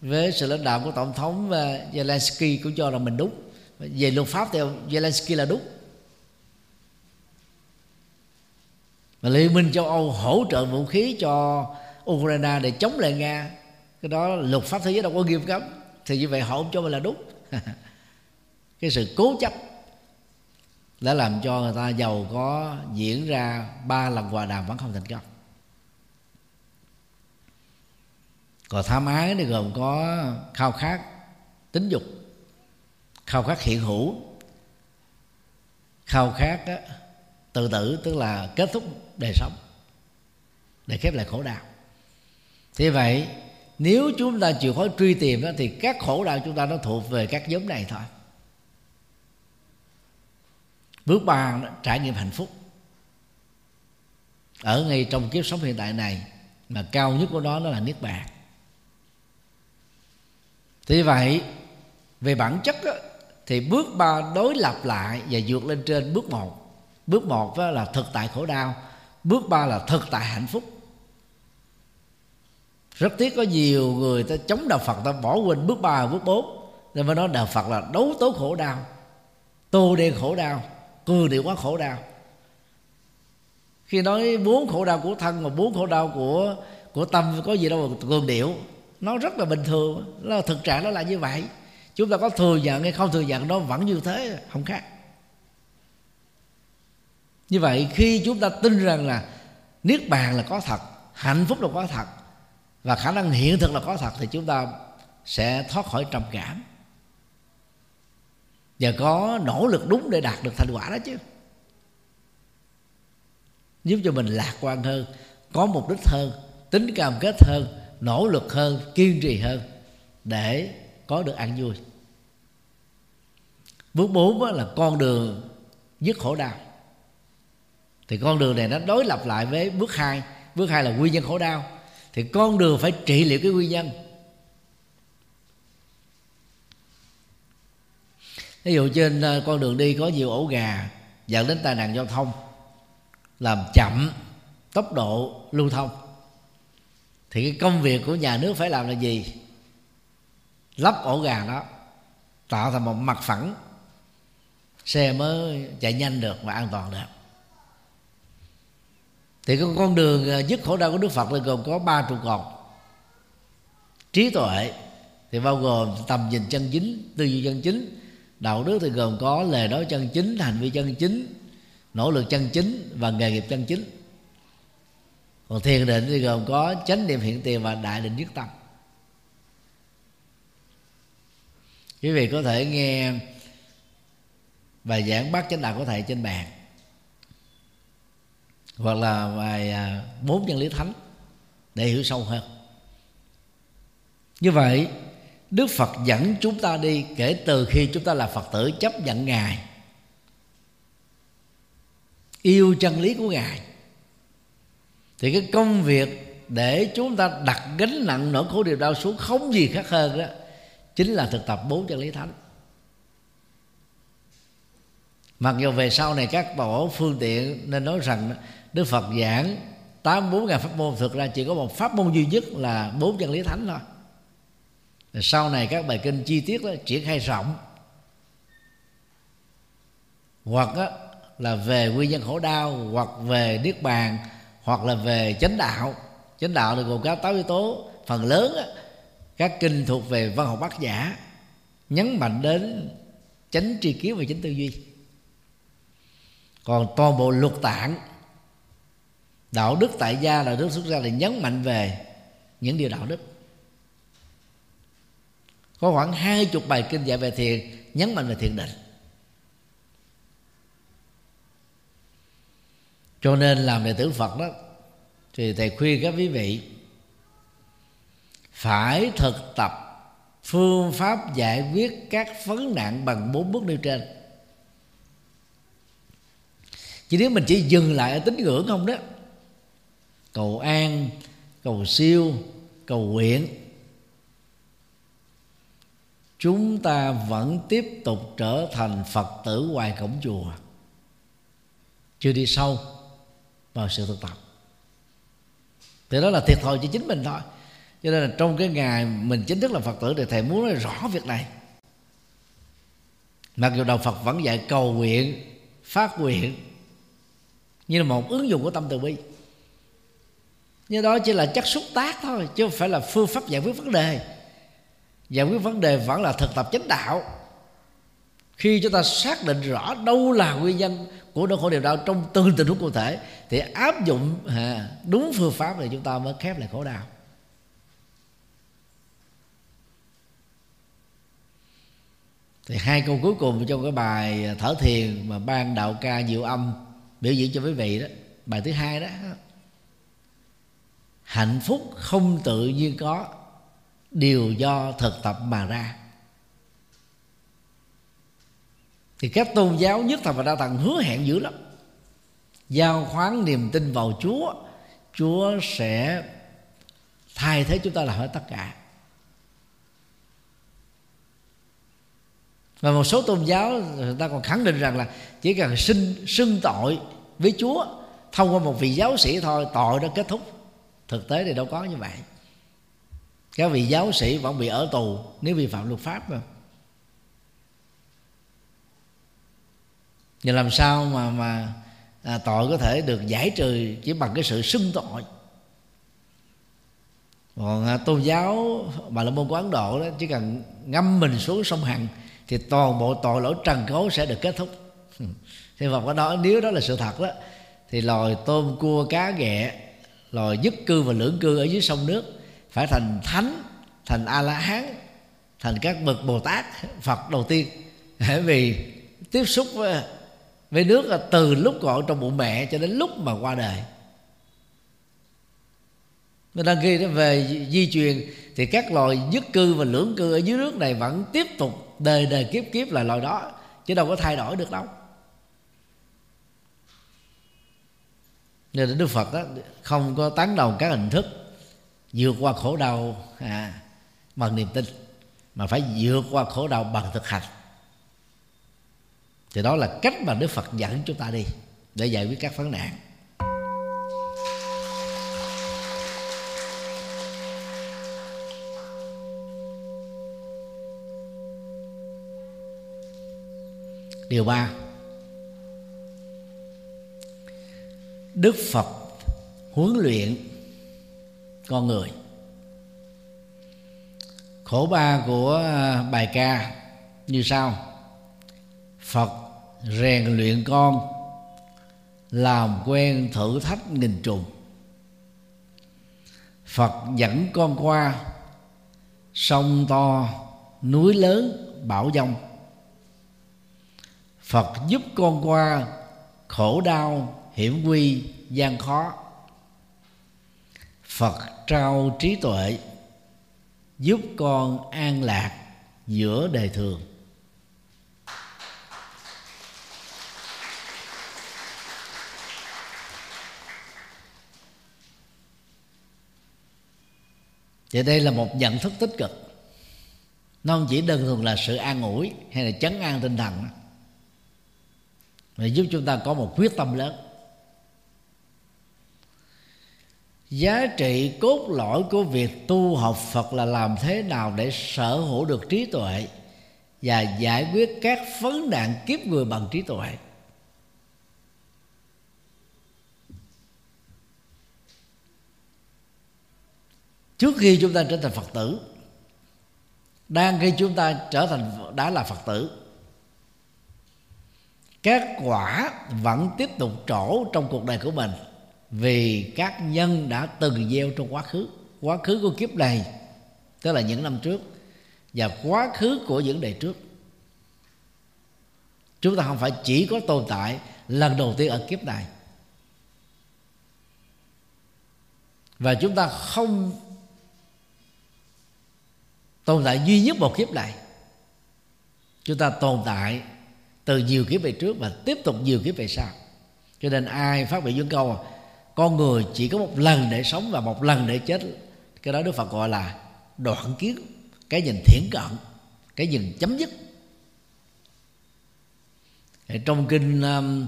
với sự lãnh đạo của tổng thống ờ, Zelensky cũng cho rằng mình đúng. Về luật pháp thì ông Zelensky là đúng. Và liên minh châu Âu hỗ trợ vũ khí cho Ukraine để chống lại Nga. Cái đó luật pháp thế giới đâu có nghiêm cấm. Thì như vậy họ không cho mình là đúng. Cái sự cố chấp đã làm cho người ta giàu có diễn ra ba lần hòa đàm vẫn không thành công. Còn tham ái thì gồm có khao khát tính dục khao khát hiện hữu khao khát á, tự tử tức là kết thúc đời sống để khép lại khổ đau. Thế vậy nếu chúng ta chịu khó truy tìm đó, thì các khổ đau chúng ta nó thuộc về các nhóm này thôi. Bước ba trải nghiệm hạnh phúc. Ở ngay trong kiếp sống hiện tại này mà cao nhất của nó đó là niết bàn. Thì vậy về bản chất đó, thì bước ba đối lập lại và vượt lên trên bước một. Bước một đó là thực tại khổ đau bước ba là thực tại hạnh phúc. Rất tiếc có nhiều người ta chống đạo phật, ta bỏ quên bước ba, bước bốn. Nên mới nói đạo phật là đấu tố khổ đau, tô đen khổ đau cường điệu quá khổ đau. Khi nói bốn khổ đau của thân và bốn khổ đau của của tâm, có gì đâu mà cường điệu. Nó rất là bình thường nó là thực trạng nó là như vậy. Chúng ta có thừa nhận hay không thừa nhận, nó vẫn như thế, không khác như vậy khi chúng ta tin rằng là niết bàn là có thật, hạnh phúc là có thật, và khả năng hiện thực là có thật, thì chúng ta sẽ thoát khỏi trầm cảm. Và có nỗ lực đúng để đạt được thành quả đó chứ. Giúp cho mình lạc quan hơn, có mục đích hơn, tính cam kết hơn, nỗ lực hơn, kiên trì hơn để có được ăn vui. Bước bốn là con đường dứt khổ đau thì con đường này nó đối lập lại với bước hai. Bước hai là nguyên nhân khổ đau. Thì con đường phải trị liệu cái nguyên nhân. Ví dụ trên ờ, con đường đi có nhiều ổ gà dẫn đến tai nạn giao thông, làm chậm tốc độ lưu thông. Thì cái công việc của nhà nước phải làm là gì? Lắp ổ gà đó, tạo thành một mặt phẳng, xe mới chạy nhanh được và an toàn được thì cái con đường à, dứt khổ đau của đức phật là gồm có ba trụ cột. Trí tuệ thì bao gồm tầm nhìn chân chính, tư duy chân chính. Đạo đức thì gồm có lời nói chân chính, hành vi chân chính, nỗ lực chân chính và nghề nghiệp chân chính. Còn thiền định thì gồm có chánh niệm hiện tiền và đại định nhất tâm. Quý vị có thể nghe bài giảng bát chánh đạo của thầy trên bàn hoặc là bài à, bốn chân lý thánh để hiểu sâu hơn. Như vậy, đức phật dẫn chúng ta đi kể từ khi chúng ta là phật tử chấp nhận ngài, yêu chân lý của ngài. Thì cái công việc để chúng ta đặt gánh nặng nỗi khổ niềm đau xuống không gì khác hơn đó chính là thực tập bốn chân lý thánh. Mặc dù về sau này các tổ phương tiện nên nói rằng đức phật giảng tám bốn ngàn pháp môn thực ra chỉ có một pháp môn duy nhất là bốn chân lý thánh thôi. Sau này các bài kinh chi tiết đó triển khai rộng. Hoặc đó, là về nguyên nhân khổ đau hoặc về niết bàn hoặc là về chánh đạo. Chánh đạo là gồm các tám yếu tố. Phần lớn đó, các kinh thuộc về văn học bác giả nhấn mạnh đến chánh tri kiến và chánh tư duy. Còn toàn bộ luật tạng đạo đức tại gia là đức xuất gia thì nhấn mạnh về những điều đạo đức. Có khoảng hai chục bài kinh dạy về thiền, nhấn mạnh về thiền định. Cho nên làm đệ tử phật đó, thì thầy khuyên các quý vị phải thực tập phương pháp giải quyết các vấn nạn bằng bốn bước nêu trên. Chỉ nếu mình chỉ dừng lại ở tín ngưỡng không đó cầu an, cầu siêu, cầu nguyện. Chúng ta vẫn tiếp tục trở thành phật tử ngoài cổng chùa. Chưa đi sâu vào sự thực tập. Thì đó là thiệt thòi cho chính mình thôi. Cho nên là trong cái ngày mình chính thức là phật tử thì thầy muốn nói rõ việc này. Mặc dù đạo phật vẫn dạy cầu nguyện, phát nguyện như là một ứng dụng của tâm từ bi nhưng đó chỉ là chất xúc tác thôi chứ không phải là phương pháp giải quyết vấn đề. Giải quyết vấn đề vẫn là thực tập chánh đạo. Khi chúng ta xác định rõ đâu là nguyên nhân của nỗi khổ niềm đau trong từng tình huống cụ thể thì áp dụng à, đúng phương pháp thì chúng ta mới khép lại khổ đau. Thì hai câu cuối cùng trong cái bài thở thiền mà ban đạo ca diệu âm biểu diễn cho quý vị đó bài thứ hai đó hạnh phúc không tự nhiên có, đều do thực tập mà ra. Thì các tôn giáo nhất thần và đa thần hứa hẹn dữ lắm. Giao khoán niềm tin vào chúa chúa sẽ thay thế chúng ta là hết tất cả. Và một số tôn giáo, người ta còn khẳng định rằng là chỉ cần xin, xưng tội với chúa, thông qua một vị giáo sĩ thôi, tội đã kết thúc thực tế thì đâu có như vậy các vị giáo sĩ vẫn bị ở tù nếu vi phạm luật pháp mà. Và làm sao mà mà à, tội có thể được giải trừ chỉ bằng cái sự xưng tội? Còn à, tôn giáo bà la môn của ấn độ đó chỉ cần ngâm mình xuống sông hằng thì toàn bộ tội lỗi trần cấu sẽ được kết thúc. Thì Phật có nói nếu đó là sự thật đó thì loài tôm cua cá ghẹ loài nhất cư và lưỡng cư ở dưới sông nước phải thành thánh thành a la hán thành các bậc bồ tát phật đầu tiên. Bởi vì tiếp xúc với, với nước từ lúc còn trong bụng mẹ cho đến lúc mà qua đời. Nên đăng ghi đó về di truyền thì các loài nhất cư và lưỡng cư ở dưới nước này vẫn tiếp tục đời đời kiếp kiếp là loài đó chứ đâu có thay đổi được đâu. Nên đức phật đó không có tán đồng các hình thức vượt qua khổ đau à, bằng niềm tin mà phải vượt qua khổ đau bằng thực hành. Thì đó là cách mà đức phật dẫn chúng ta đi để giải quyết các vấn nạn. Điều ba. Đức phật huấn luyện con người. Khổ ba của à, bài ca như sau. Phật rèn luyện con, làm quen thử thách nghìn trùng. Phật dẫn con qua sông to, núi lớn, bão dông. Phật giúp con qua khổ đau hiểm nguy, gian khó. Phật trao trí tuệ, giúp con an lạc giữa đời thường. Vậy đây là một nhận thức tích cực. Nó không chỉ đơn thuần là sự an ủi hay là chấn an tinh thần, mà giúp chúng ta có một quyết tâm lớn. Giá trị cốt lõi của việc tu học phật là làm thế nào để sở hữu được trí tuệ và giải quyết các vấn nạn kiếp người bằng trí tuệ? Trước khi chúng ta trở thành phật tử, đang khi chúng ta trở thành đã là phật tử, các quả vẫn tiếp tục trổ trong cuộc đời của mình vì các nhân đã từng gieo trong quá khứ. Quá khứ của kiếp này, tức là những năm trước, và quá khứ của những đời trước. Chúng ta không phải chỉ có tồn tại lần đầu tiên ở kiếp này. Và chúng ta không tồn tại duy nhất một kiếp này. Chúng ta tồn tại từ nhiều kiếp về trước và tiếp tục nhiều kiếp về sau. Cho nên ai phát biểu những câu con người chỉ có một lần để sống và một lần để chết. Cái đó đức phật gọi là đoạn kiến cái nhìn thiển cận cái nhìn chấm dứt. Trong kinh um,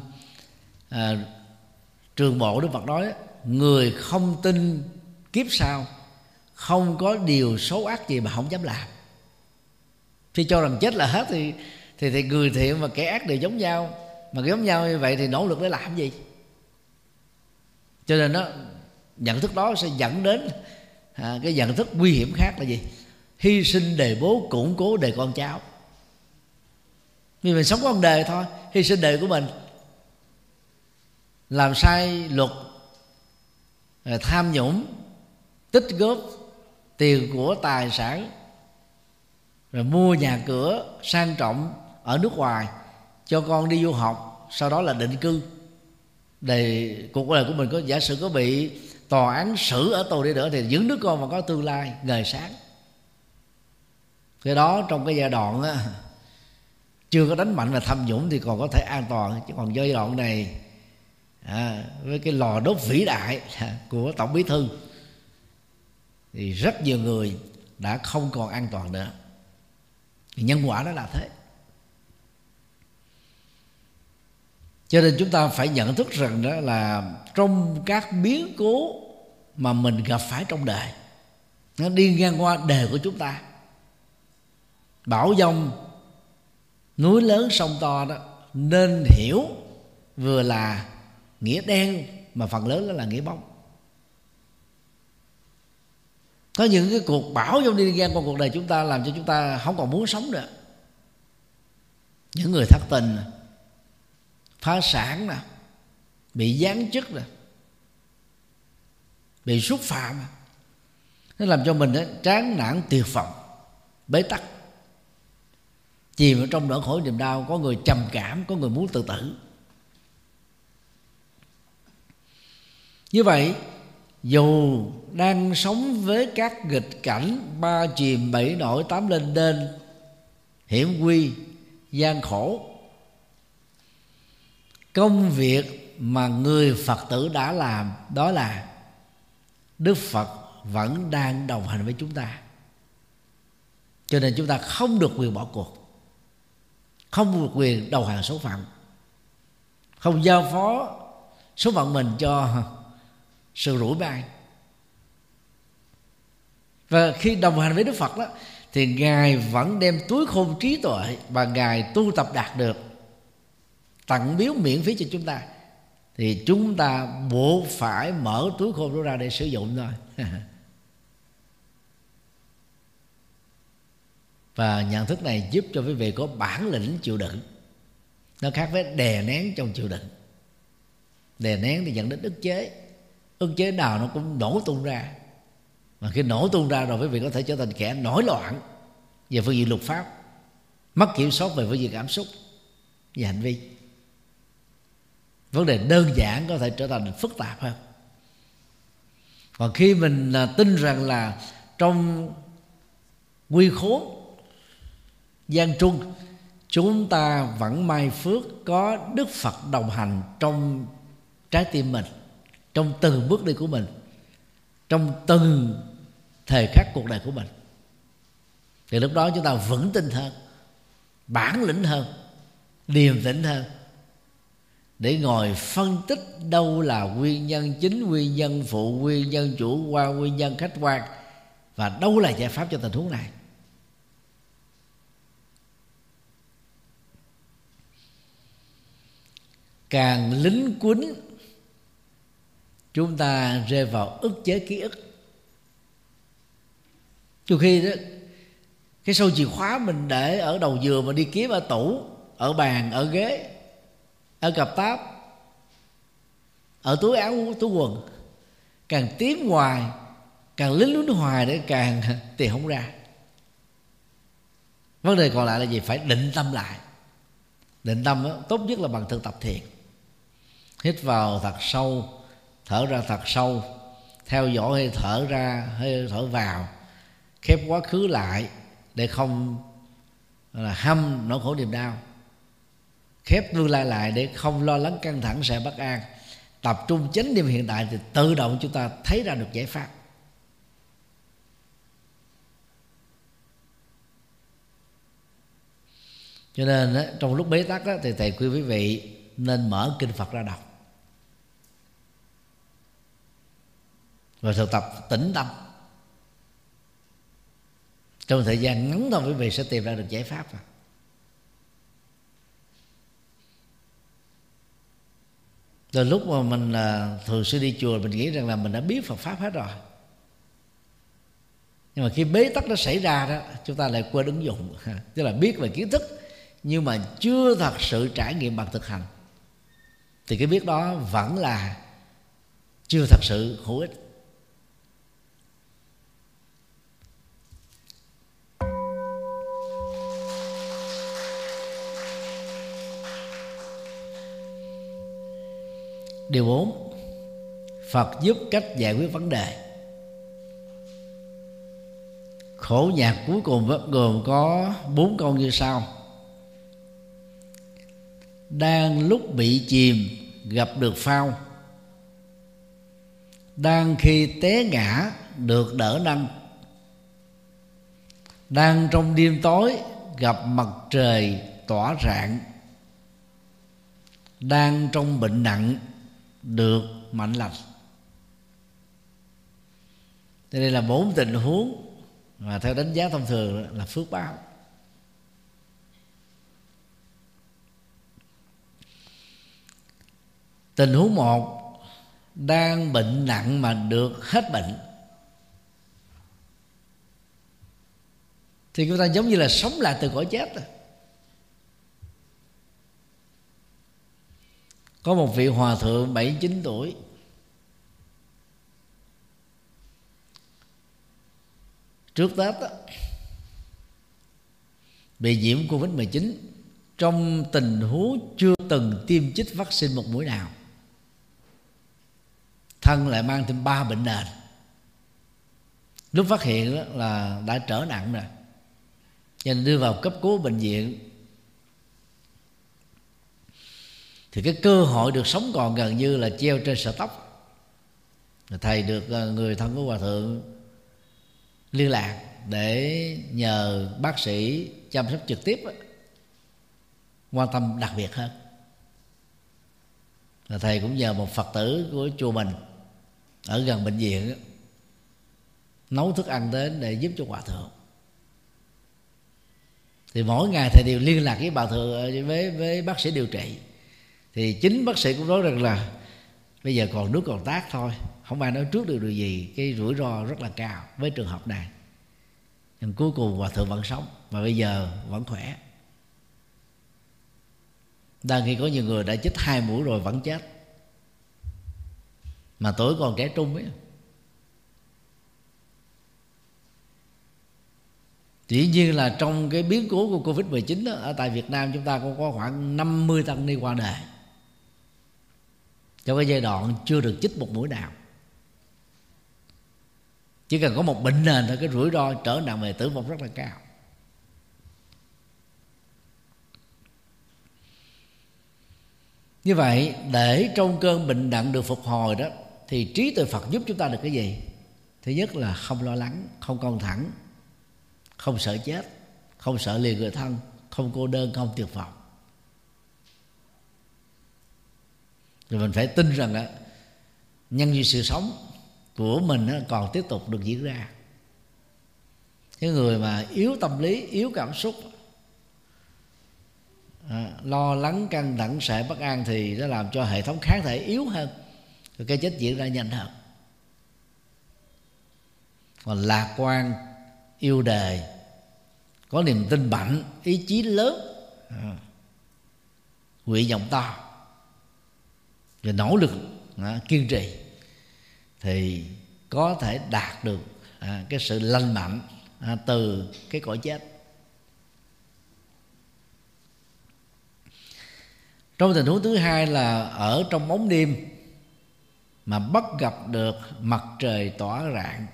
à, trường bộ đức phật nói người không tin kiếp sau không có điều xấu ác gì mà không dám làm. Khi cho rằng chết là hết thì thì thì người thiện và kẻ ác đều giống nhau. Mà giống nhau như vậy thì nỗ lực để làm gì? Cho nên nó nhận thức đó sẽ dẫn đến à, cái nhận thức nguy hiểm khác là gì? Hy sinh đề bố củng cố đề con cháu. Vì mình sống con đề thôi hy sinh đề của mình. Làm sai luật à, tham nhũng tích góp tiền của tài sản rồi mua nhà cửa sang trọng ở nước ngoài cho con đi du học sau đó là định cư đề cuộc đời của mình có giả sử có bị tòa án xử ở tù đi nữa thì những đứa con mà có tương lai ngời sáng. Cái đó trong cái giai đoạn á, chưa có đánh mạnh và tham nhũng thì còn có thể an toàn chứ còn giai đoạn này à, với cái lò đốt vĩ đại của tổng bí thư thì rất nhiều người đã không còn an toàn nữa. Nhân quả nó là thế. Cho nên chúng ta phải nhận thức rằng đó là trong các biến cố mà mình gặp phải trong đời, nó đi ngang qua đời của chúng ta. Bão dông, núi lớn, sông to đó, nên hiểu vừa là nghĩa đen mà phần lớn đó là nghĩa bóng. Có những cái cuộc bão dông đi ngang qua cuộc đời chúng ta làm cho chúng ta không còn muốn sống nữa. Những người thất tình phá sản nè bị giáng chức nè bị xúc phạm. Nó làm cho mình đó, chán nản tuyệt vọng bế tắc. Chìm ở trong nỗi khổ niềm đau có người trầm cảm có người muốn tự tử. Như vậy dù đang sống với các nghịch cảnh ba chìm bảy nổi tám lên đên hiểm nguy gian khổ công việc mà người phật tử đã làm, đó là đức phật vẫn đang đồng hành với chúng ta. Cho nên chúng ta không được quyền bỏ cuộc, không được quyền đầu hàng số phận, không giao phó số phận mình cho sự rủi bay và khi đồng hành với đức phật đó, thì ngài vẫn đem túi khôn trí tuệ và ngài tu tập đạt được tặng biếu miễn phí cho chúng ta, thì chúng ta buộc phải mở túi khôn đó ra để sử dụng thôi. Và nhận thức này giúp cho quý vị có bản lĩnh chịu đựng. Nó khác với đè nén trong chịu đựng. Đè nén thì dẫn đến ức chế. Ức chế nào nó cũng nổ tung ra. Mà khi nổ tung ra rồi quý vị có thể trở thành kẻ nổi loạn về phương diện luật pháp, mất kiểm soát về phương diện cảm xúc và hành vi vấn đề đơn giản có thể trở thành phức tạp hơn. Còn khi mình à, tin rằng là trong quy khốn gian trung, chúng ta vẫn may phước có đức phật đồng hành trong trái tim mình, trong từng bước đi của mình, trong từng thời khắc cuộc đời của mình, thì lúc đó chúng ta vững tin hơn, bản lĩnh hơn điềm tĩnh hơn để ngồi phân tích đâu là nguyên nhân chính, nguyên nhân phụ, nguyên nhân chủ quan nguyên nhân khách quan, và đâu là giải pháp cho tình huống này. Càng lính quýnh, chúng ta rơi vào ức chế ký ức. Trừ khi đó, cái sâu chìa khóa mình để ở đầu giường mà đi kiếm ở tủ, ở bàn, ở ghế ở cặp táp ở túi áo túi quần càng tím ngoài càng lính lún hoài để càng tiền không ra. Vấn đề còn lại là gì? Phải định tâm lại. Định tâm đó, tốt nhất là bằng thực tập thiền. Hít vào thật sâu thở ra thật sâu theo dõi hơi thở ra hơi thở vào khép quá khứ lại để không là hâm nỗi khổ niềm đau khép tương lai lại để không lo lắng căng thẳng sợ bất an. Tập trung chánh niệm hiện tại thì tự động chúng ta thấy ra được giải pháp. Cho nên trong lúc bế tắc thì thầy khuyên quý vị nên mở kinh phật ra đọc. Và thực tập tĩnh tâm. Trong thời gian ngắn thôi, quý vị sẽ tìm ra được giải pháp rồi rồi lúc mà mình là thường xuyên đi chùa, mình nghĩ rằng là mình đã biết Phật pháp hết rồi. Nhưng mà khi bế tắc nó xảy ra đó, chúng ta lại quên ứng dụng. Tức là biết về kiến thức, nhưng mà chưa thật sự trải nghiệm bằng thực hành. Thì cái biết đó vẫn là chưa thật sự hữu ích. Điều 4 Phật giúp cách giải quyết vấn đề. Khổ nhạc cuối cùng gồm có bốn câu như sau. Đang lúc bị chìm, gặp được phao. Đang khi té ngã, được đỡ nâng đang trong đêm tối, gặp mặt trời tỏa rạng. Đang trong bệnh nặng được mạnh lành. Đây là bốn tình huống mà theo đánh giá thông thường là phước báo. Tình huống một, đang bệnh nặng mà được hết bệnh. Thì chúng ta giống như là sống lại từ cõi chết. rồi có một vị hòa thượng 79 tuổi. Trước Tết đó, bị nhiễm Covid 19 trong tình huống chưa từng tiêm chích vaccine một mũi nào thân lại mang thêm ba bệnh nền. Lúc phát hiện đó là đã trở nặng rồi cho nên đưa vào cấp cứu bệnh viện thì cái cơ hội được sống còn gần như là treo trên sợi tóc. Thầy được ờ, người thân của hòa thượng liên lạc để nhờ bác sĩ chăm sóc trực tiếp quan tâm đặc biệt hơn. Là thầy cũng nhờ một phật tử của chùa mình ở gần bệnh viện nấu thức ăn đến để giúp cho hòa thượng. Thì mỗi ngày thầy đều liên lạc với bà thượng ờ, với với bác sĩ điều trị thì chính bác sĩ cũng nói rằng là bây giờ còn nước còn tác thôi không ai nói trước được điều gì cái rủi ro rất là cao với trường hợp này. Nhưng cuối cùng hòa thượng vẫn sống và bây giờ vẫn khỏe. Đang khi có nhiều người đã chích hai mũi rồi vẫn chết. Mà tuổi còn trẻ trung ấy. Chỉ nhiên là trong cái biến cố của Covid-19 đó, ở tại Việt Nam chúng ta cũng có khoảng 50 tăng ni qua đời trong cái giai đoạn chưa được chích một mũi nào. Chỉ cần có một bệnh nền thôi, cái rủi ro trở nặng về tử vong rất là cao. Như vậy, để trong cơn bệnh nặng được phục hồi đó, thì trí tuệ phật giúp chúng ta được cái gì? Thứ nhất là không lo lắng, không căng thẳng, không sợ chết, không sợ liền người thân, không cô đơn, không tuyệt vọng. Thì mình phải tin rằng á nhân duyên sự sống của mình còn tiếp tục được diễn ra. Cái người mà yếu tâm lý yếu cảm xúc à, lo lắng căng thẳng sợ bất an thì nó làm cho hệ thống kháng thể yếu hơn. Rồi cái chết diễn ra nhanh hơn. Còn lạc quan yêu đời có niềm tin mạnh ý chí lớn à, nguyện vọng to và nỗ lực à, kiên trì thì có thể đạt được à, cái sự lành mạnh à, từ cái cõi chết. Trong tình huống thứ hai là ở trong bóng đêm mà bắt gặp được mặt trời tỏa rạng.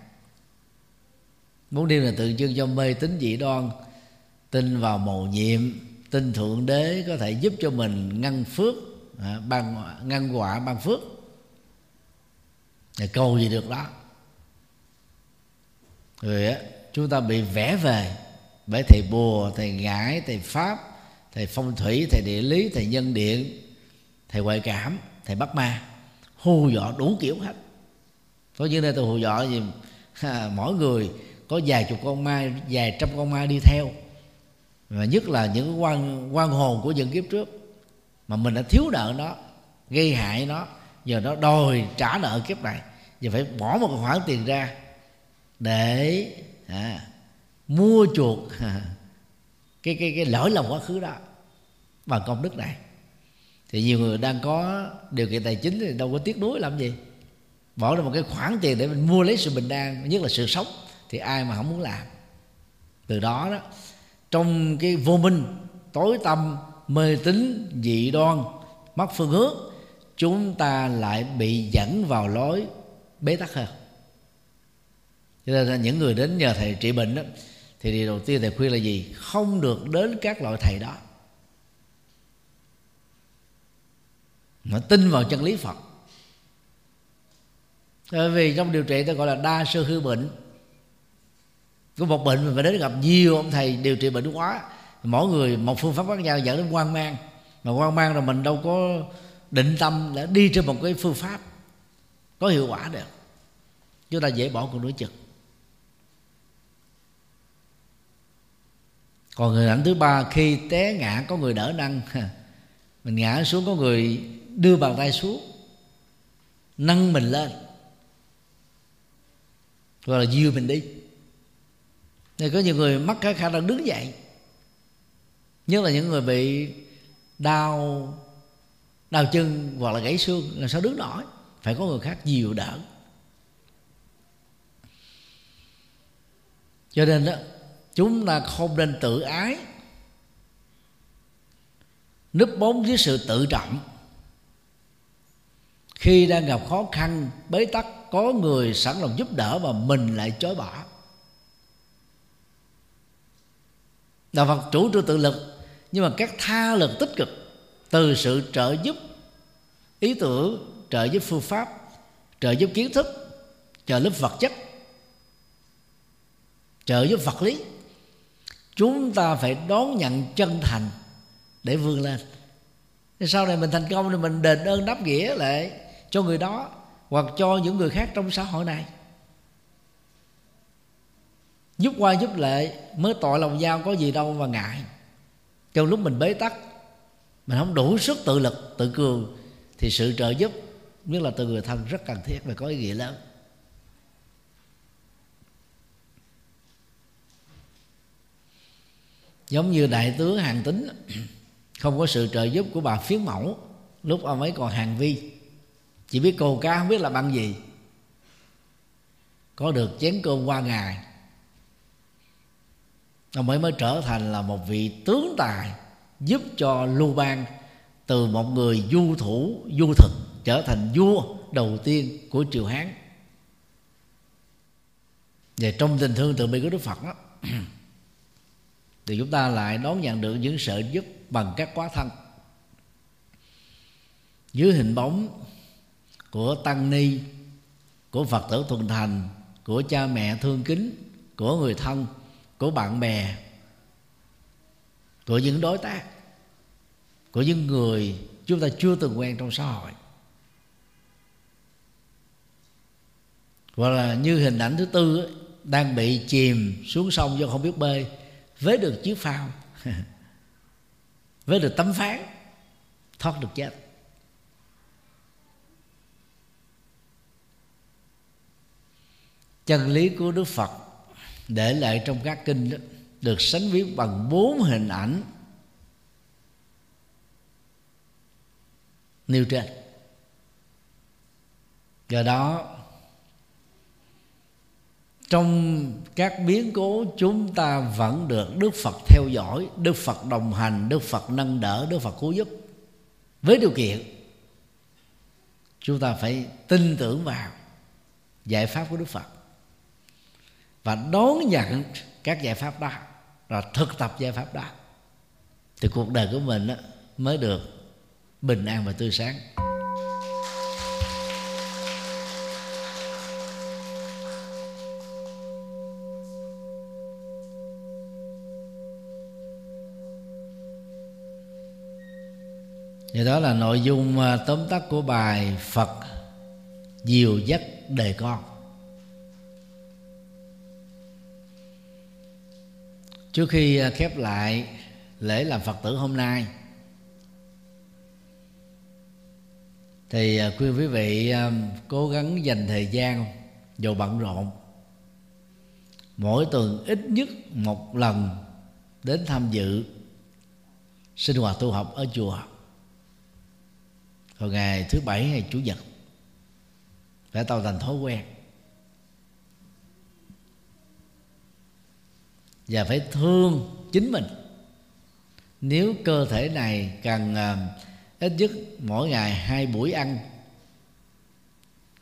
Bóng đêm là tượng trưng cho mê tín dị đoan tin vào mầu nhiệm tin thượng đế có thể giúp cho mình ngăn phước à, ban ngăn quả ban phước. Để cầu gì được đó. Rồi á chúng ta bị vẽ về bởi thầy bùa thầy ngải thầy pháp thầy phong thủy thầy địa lý thầy nhân điện thầy ngoại cảm thầy bắt ma. Hù dọa đủ kiểu hết. Có những nơi tôi hù dọa gì? Mỗi người có vài chục con ma vài trăm con ma đi theo. Và nhất là những quan quan hồn của những kiếp trước mà mình đã thiếu nợ nó gây hại nó giờ nó đòi trả nợ kiếp này. Giờ phải bỏ một khoản tiền ra để à, mua chuộc à, cái cái cái lỗi lầm quá khứ đó bằng công đức này. Thì nhiều người đang có điều kiện tài chính thì đâu có tiếc nuối làm gì. Bỏ ra một cái khoản tiền để mình mua lấy sự bình an nhất là sự sống thì ai mà không muốn làm. Từ đó đó trong cái vô minh tối tâm mê tín dị đoan mất phương hướng chúng ta lại bị dẫn vào lối bế tắc hơn. Cho nên là những người đến nhờ thầy trị bệnh đó, thì điều đầu tiên thầy khuyên là gì? Không được đến các loại thầy đó. Mà tin vào chân lý phật. Bởi vì trong điều trị ta gọi là đa sơ hư bệnh. Có một bệnh mình phải đến gặp nhiều ông thầy điều trị bệnh quá mỗi người một phương pháp khác nhau, dẫn đến quan mang. Mà quan mang rồi mình đâu có định tâm để đi trên một cái phương pháp có hiệu quả được. Chúng ta dễ bỏ cuộc nửa chừng. Còn người ảnh thứ ba, khi té ngã, có người đỡ nâng mình ngã xuống, có người đưa bàn tay xuống, nâng mình lên. Gọi là dìu mình đi. Nên có nhiều người mắc cái khả năng đứng dậy nhất là những người bị đau đau chân hoặc là gãy xương, là sao đứng nổi? Phải có người khác dìu đỡ. Cho nên đó, chúng ta không nên tự ái. Núp bóng dưới sự tự trọng. Khi đang gặp khó khăn, bế tắc, có người sẵn lòng giúp đỡ mà mình lại chối bỏ. Đạo phật chủ trương tự lực nhưng mà các tha lực tích cực từ sự trợ giúp, ý tưởng, trợ giúp phương pháp, trợ giúp kiến thức, trợ giúp vật chất, trợ giúp vật lý, chúng ta phải đón nhận chân thành để vươn lên. Sau này mình thành công thì mình đền ơn đáp nghĩa lại cho người đó hoặc cho những người khác trong xã hội này. Giúp qua giúp lệ mới tội lòng giao có gì đâu mà ngại trong lúc mình bế tắc, mình không đủ sức tự lực, tự cường, thì sự trợ giúp, nhất là từ người thân, rất cần thiết và có ý nghĩa lớn. Giống như đại tướng hàng tính không có sự trợ giúp của bà phiến mẫu, lúc ông ấy còn hàng vi. Chỉ biết cô cá không biết là bằng gì. Có được chén cơm qua ngày ông ấy mới trở thành là một vị tướng tài giúp cho lưu bang từ một người du thủ, du thực trở thành vua đầu tiên của triều hán. Và trong tình thương từ bi của đức phật đó thì chúng ta lại đón nhận được những sự giúp bằng các quá thân. Dưới hình bóng của tăng ni, của phật tử thuần thành, của cha mẹ thương kính, của người thân của bạn bè, của những đối tác, của những người chúng ta chưa từng quen trong xã hội. Hoặc là như hình ảnh thứ tư đang bị chìm xuống sông do không biết bơi với được chiếc phao với được tấm phán, thoát được chết. Chân lý của đức phật để lại trong các kinh đó, được sánh viết bằng bốn hình ảnh nêu trên. Do đó, trong các biến cố, chúng ta vẫn được đức phật theo dõi, đức phật đồng hành, đức phật nâng đỡ, đức phật cứu giúp. Với điều kiện, chúng ta phải tin tưởng vào giải pháp của đức phật và đón nhận các giải pháp đó và thực tập giải pháp đó. Thì cuộc đời của mình mới được bình an và tươi sáng. Thì đó là nội dung à, tóm tắt của bài phật Diều dắt đề con. Trước khi à, khép lại lễ làm phật tử hôm nay, thì à, khuyên quý vị à, cố gắng dành thời gian dù bận rộn. Mỗi tuần ít nhất một lần đến tham dự sinh hoạt tu học ở chùa. Vào ngày thứ bảy hay chủ nhật, phải tạo thành thói quen. Và phải thương chính mình. Nếu cơ thể này cần uh, ít nhất mỗi ngày hai buổi ăn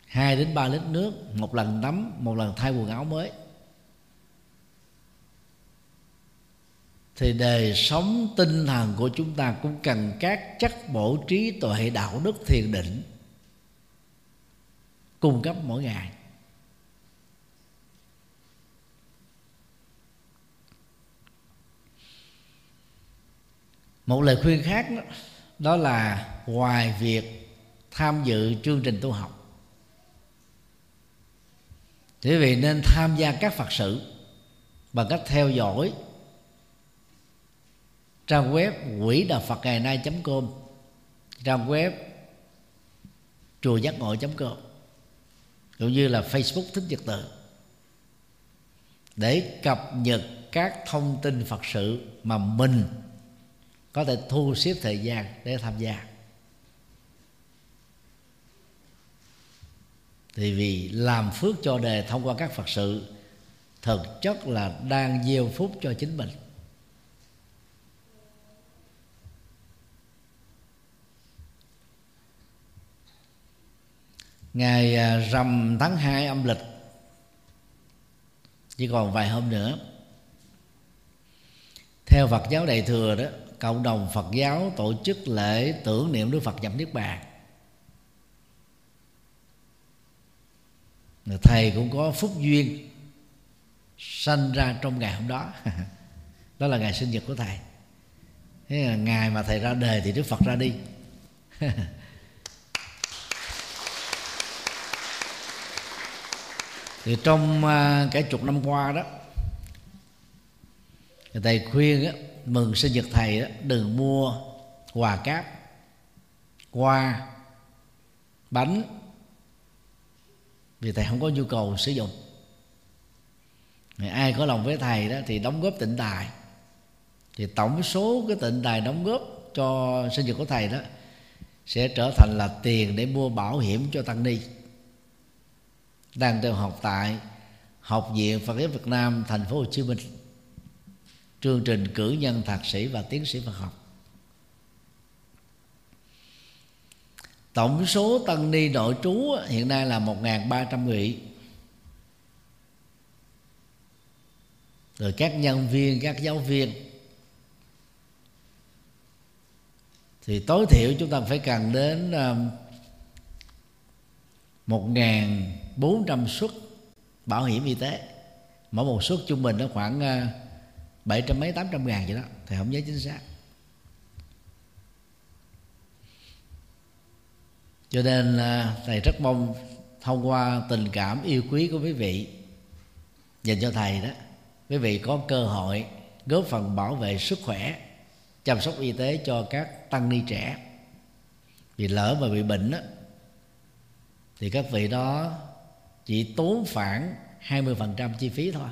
hai đến ba lít nước một lần tắm một lần thay quần áo mới thì đời sống tinh thần của chúng ta cũng cần các chất bổ trí tuệ đạo đức thiền định cung cấp mỗi ngày. Một lời khuyên khác đó, đó là ngoài việc tham dự chương trình tu học. Quý vị nên tham gia các phật sự bằng cách theo dõi trang web quỹ đạo phật ngày nay com trang web chùa giác ngộ com cũng như là facebook thích nhật tự để cập nhật các thông tin phật sự mà mình có thể thu xếp thời gian để tham gia. Thì vì làm phước cho đề thông qua các phật sự, thực chất là đang gieo phúc cho chính mình. Ngày à, rằm tháng 2 âm lịch, chỉ còn vài hôm nữa, theo Phật giáo Đại thừa đó cộng đồng Phật giáo tổ chức lễ tưởng niệm Đức Phật nhập Niết Bàn. Thầy cũng có phúc duyên sanh ra trong ngày hôm đó. Đó là ngày sinh nhật của thầy. Thế là ngày mà thầy ra đời thì Đức Phật ra đi. Thì trong à, cả chục năm qua đó thầy khuyên á, mừng sinh nhật thầy đó, đừng mua quà cáp quà bánh. Vì thầy không có nhu cầu sử dụng. Người ai có lòng với thầy đó thì đóng góp tịnh tài. Thì tổng số cái tịnh tài đóng góp cho sinh nhật của thầy đó sẽ trở thành là tiền để mua bảo hiểm cho tăng ni. Đang theo học tại học viện Phật giáo Việt Nam thành phố Hồ Chí Minh chương trình cử nhân thạc sĩ và tiến sĩ Phật học. Tổng số tăng ni nội trú hiện nay là 1.300 người rồi các nhân viên các giáo viên. Thì tối thiểu chúng ta phải cần đến um, một ngàn bốn trăm suất bảo hiểm y tế. Mỗi một suất trung bình nó khoảng uh, bảy trăm mấy tám trăm ngàn vậy đó thầy không nhớ chính xác. Cho nên à, thầy rất mong thông qua tình cảm yêu quý của quý vị dành cho thầy đó quý vị có cơ hội góp phần bảo vệ sức khỏe chăm sóc y tế cho các tăng ni trẻ. Vì lỡ mà bị bệnh đó, thì các vị đó chỉ tốn khoảng 20% chi phí thôi.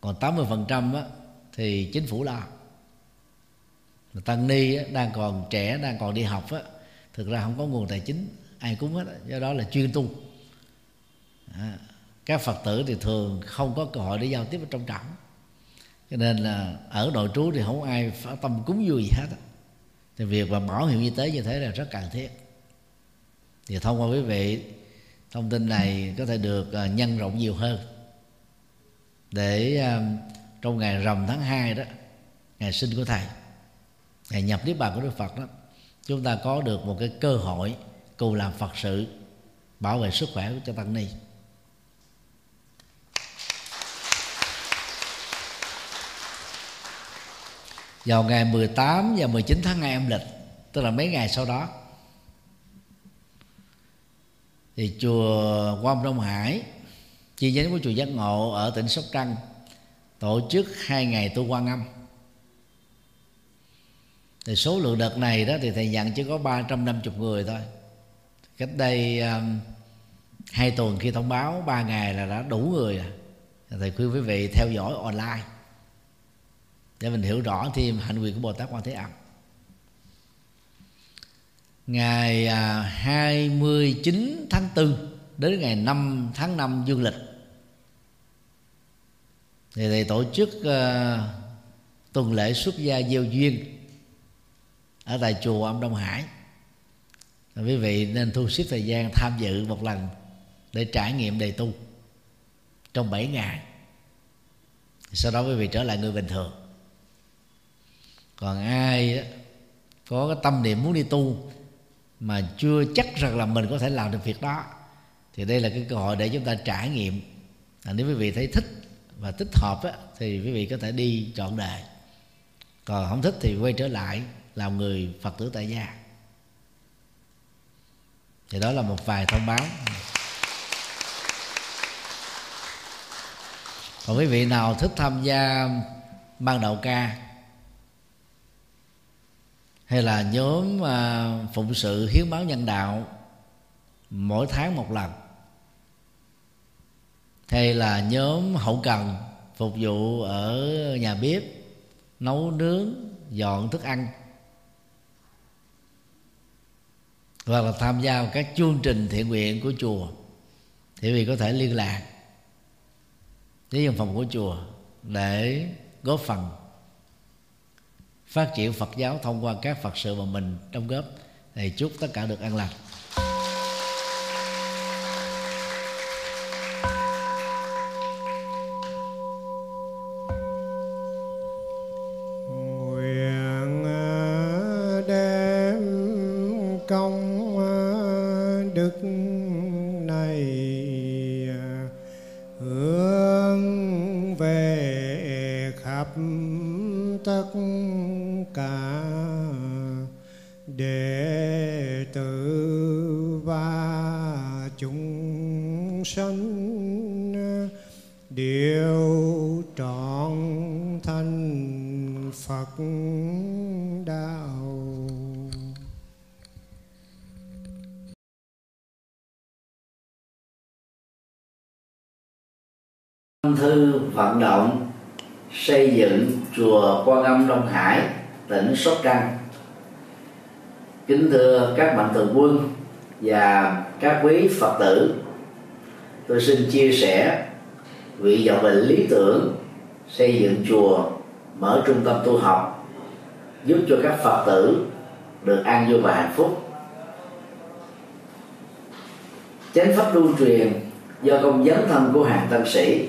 Còn 80% á, thì chính phủ lo. Tăng ni đang còn trẻ đang còn đi học á, thực ra không có nguồn tài chính ai cúng hết do đó là chuyên tu. À, các phật tử thì thường không có cơ hội để giao tiếp ở trong trọng cho nên là ở nội trú thì không ai phát tâm cúng vui gì hết thì việc mà bảo hiểm y tế như thế là rất cần thiết. Thì thông qua quý vị thông tin này có thể được à, nhân rộng nhiều hơn. Để à, trong ngày rằm tháng 2 đó, ngày sinh của thầy, ngày nhập niết bàn của đức phật đó, chúng ta có được một cái cơ hội cùng làm phật sự bảo vệ sức khỏe cho tăng ni. Vào ngày 18 và 19 tháng 2 âm lịch, tức là mấy ngày sau đó, thì chùa Quang Đông Hải chi nhánh của chùa Giác Ngộ ở tỉnh Sóc Trăng tổ chức hai ngày tu quan âm. Thì số lượng đợt này đó thì thầy nhận chỉ có 350 người thôi. Cách đây um, hai tuần khi thông báo ba ngày là đã đủ người rồi. Thầy khuyên quý vị theo dõi online để mình hiểu rõ thêm hạnh nguyện của Bồ Tát Quan Thế Âm. Ngày à, 29 tháng 4 đến ngày 5 tháng 5 dương lịch thì thầy tổ chức uh, tuần lễ xuất gia gieo duyên ở tại chùa Âm Đông Hải. Quý vị nên thu xếp thời gian tham dự một lần để trải nghiệm đầy tu trong 7 ngày. Sau đó quý vị trở lại người bình thường. Còn ai có cái tâm niệm muốn đi tu mà chưa chắc rằng là mình có thể làm được việc đó thì đây là cái cơ hội để chúng ta trải nghiệm. À, nếu quý vị thấy thích và thích hợp á, thì quý vị có thể đi chọn đề, còn không thích thì quay trở lại làm người phật tử tại gia. Thì đó là một vài thông báo. Còn quý vị nào thích tham gia ban đầu ca hay là nhóm à, phụng sự hiến máu nhân đạo mỗi tháng một lần hay là nhóm hậu cần phục vụ ở nhà bếp, nấu nướng, dọn thức ăn. Hoặc là tham gia các chương trình thiện nguyện của chùa, thì vì có thể liên lạc với văn phòng của chùa để góp phần phát triển Phật giáo thông qua các Phật sự mà mình đóng góp. Thì chúc tất cả được an lành. hướng về khắp tất cả đệ tử và chúng sanh đều trọn thành phật. Thư vận động xây dựng chùa Quan Âm Đông Hải, tỉnh Sóc Trăng. Kính thưa các mạnh thường quân và các quý Phật tử, tôi xin chia sẻ vị vọng về lý tưởng xây dựng chùa mở trung tâm tu học, giúp cho các Phật tử được an vui và hạnh phúc. Chánh pháp lưu truyền do công dấn thân của hàng tăng sĩ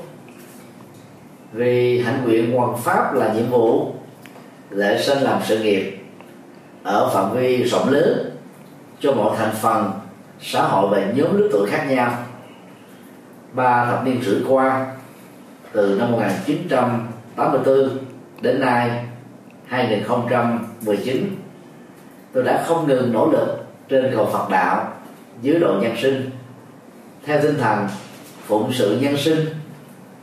vì hạnh nguyện hoàn pháp là nhiệm vụ lễ sinh làm sự nghiệp ở phạm vi rộng lớn cho mọi thành phần xã hội và nhóm lứa tuổi khác nhau. Ba thập niên rưỡi qua, từ năm 1984 đến nay 2019 tôi đã không ngừng nỗ lực trên cầu Phật đạo, dưới độ nhân sinh. Theo tinh thần phụng sự nhân sinh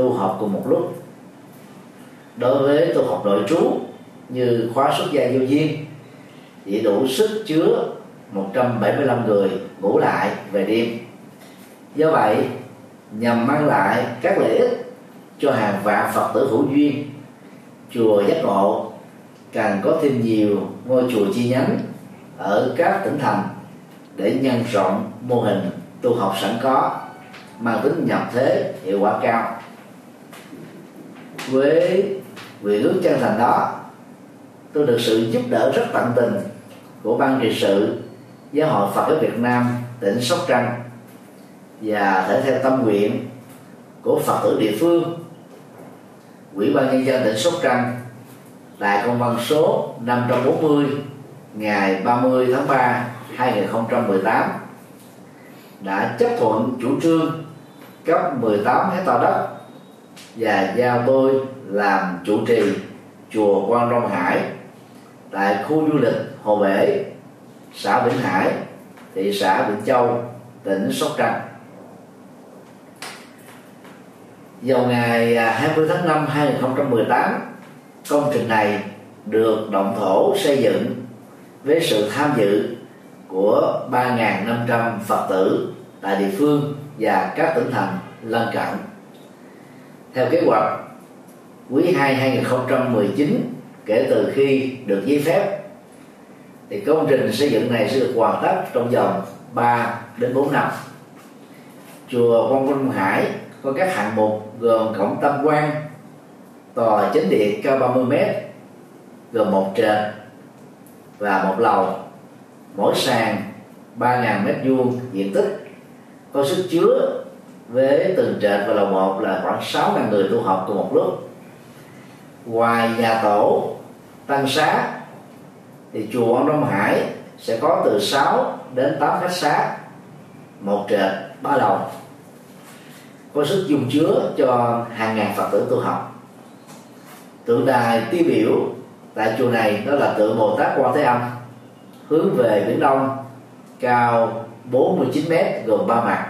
tu học cùng một lúc. Đối với tu học nội trú như khóa xuất gia vô duyên, chỉ đủ sức chứa 175 người ngủ lại về đêm. Do vậy, nhằm mang lại các lợi ích cho hàng vạn phật tử hữu duyên, chùa giác ngộ càng có thêm nhiều ngôi chùa chi nhánh ở các tỉnh thành để nhân rộng mô hình tu học sẵn có, mang tính nhập thế hiệu quả cao với nguyện ước chân thành đó, tôi được sự giúp đỡ rất tận tình của ban trị sự, giáo hội Phật giáo Việt Nam, tỉnh Sóc Trăng và thể theo tâm nguyện của Phật tử địa phương. Ủy ban nhân dân tỉnh Sóc Trăng tại công văn số 540 ngày 30 tháng 3 2018 đã chấp thuận chủ trương cấp 18 hecta đất và giao tôi làm chủ trì chùa Quan Long Hải tại khu du lịch Hồ Bể, xã Vĩnh Hải, thị xã Vĩnh Châu, tỉnh Sóc Trăng. Vào ngày à, 20 tháng 5 2018, công trình này được động thổ xây dựng với sự tham dự của 3.500 Phật tử tại địa phương và các tỉnh thành lân cận. Theo kế hoạch, quý 2 2019 kể từ khi được giấy phép thì công trình xây dựng này sẽ được hoàn tất trong vòng 3 đến 4 năm. Chùa Quang Vinh Hải có các hạng mục gồm cổng tam quan, tòa chính điện cao 30 m gồm một trệt và một lầu mỗi sàn 3.000 mét vuông diện tích có sức chứa với từng trệt và lầu một là khoảng 6.000 người tu học cùng một lúc. Ngoài nhà tổ, tăng xá, thì chùa Ông Đông Hải sẽ có từ 6 đến 8 khách xá, một trệt, ba lầu. Có sức dung chứa cho hàng ngàn phật tử tu học. Tượng đài tiêu biểu tại chùa này đó là tượng Bồ Tát Quan Thế Âm, hướng về biển đông, cao 49 mét gồm ba mặt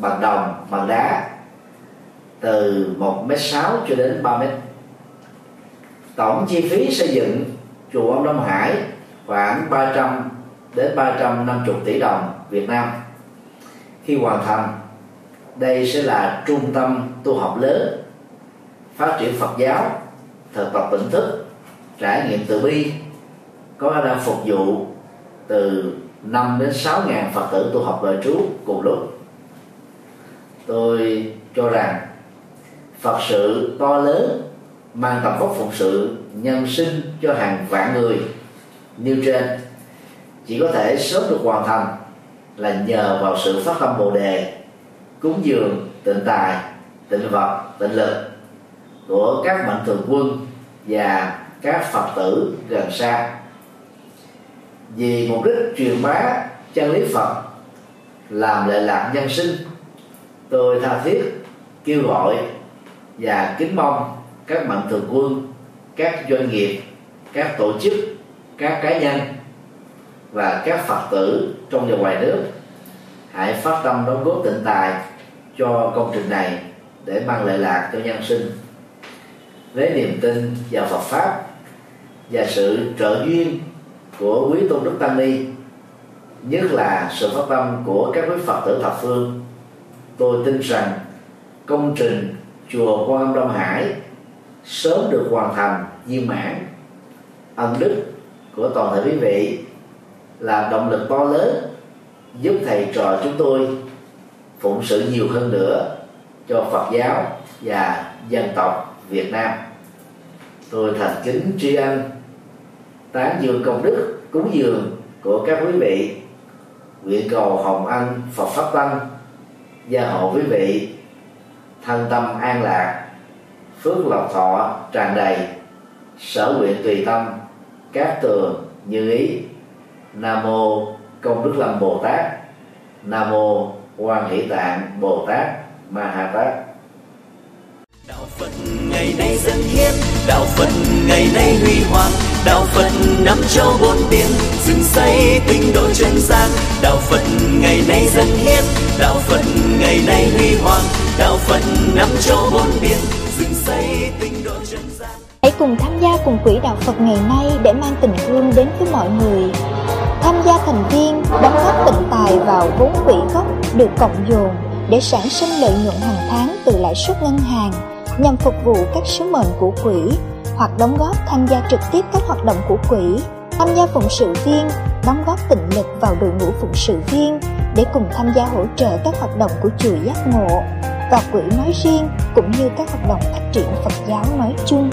bằng đồng, bằng đá, từ 1 m 6 cho đến 3 m tổng chi phí xây dựng chùa ông Đông Hải khoảng 300 đến 350 tỷ đồng Việt Nam. Khi hoàn thành, đây sẽ là trung tâm tu học lớn, phát triển Phật giáo, thực tập tỉnh thức, trải nghiệm từ bi, có khả năng phục vụ từ 5 đến 6 ngàn Phật tử tu học đời trú cùng lúc tôi cho rằng Phật sự to lớn mang tầm vóc phụng sự nhân sinh cho hàng vạn người. Nêu trên, chỉ có thể sớm được hoàn thành là nhờ vào sự phát tâm bồ đề, cúng dường tịnh tài, tịnh vật, tịnh lực của các mạnh thường quân và các phật tử gần xa. Vì mục đích truyền bá chân lý phật, làm lệ lạc nhân sinh tôi tha thiết, kêu gọi và kính mong các mạnh thường quân, các doanh nghiệp, các tổ chức, các cá nhân và các phật tử trong và ngoài nước hãy phát tâm đóng góp tịnh tài cho công trình này để mang lợi lạc cho nhân sinh. Với niềm tin vào Phật pháp và sự trợ duyên của quý tôn đức tăng ni, nhất là sự phát tâm của các quý phật tử thập phương tôi tin rằng công trình chùa quan âm đông hải sớm được hoàn thành viên mãn. Ân đức của toàn thể quý vị là động lực to lớn giúp thầy trò chúng tôi phụng sự nhiều hơn nữa cho Phật giáo và dân tộc Việt Nam. Tôi thành kính tri ân tán dương công đức, cúng dường của các quý vị. Nguyện cầu hồng anh Phật pháp tăng gia hộ quý vị, thân tâm an lạc, phước lộc thọ tràn đầy, sở nguyện tùy tâm, các tường như ý. Nam mô công đức lâm bồ tát. Nam mô quan hỷ tạng bồ tát ma ha tát. Đạo phật ngày nay dân hiến, đạo phật ngày nay huy hoàng, đạo phật năm châu bốn biển, dựng xây tinh độ chân gian. Đạo phật ngày nay dân hiến đạo phật ngày nay huy hoàng, đạo phật năm châu bốn biển dựng xây tinh độ chân gian. Hãy cùng tham gia cùng quỹ đạo phật ngày nay để mang tình thương đến với mọi người. Tham gia thành viên, đóng góp tịnh tài vào vốn quỹ gốc được cộng dồn để sản sinh lợi nhuận hàng tháng từ lãi suất ngân hàng nhằm phục vụ các sứ mệnh của quỹ hoặc đóng góp tham gia trực tiếp các hoạt động của quỹ. Tham gia phụng sự viên, đóng góp tịnh lực vào đội ngũ phụng sự viên để cùng tham gia hỗ trợ các hoạt động của chùa giác ngộ và quỹ nói riêng cũng như các hoạt động phát triển Phật giáo nói chung.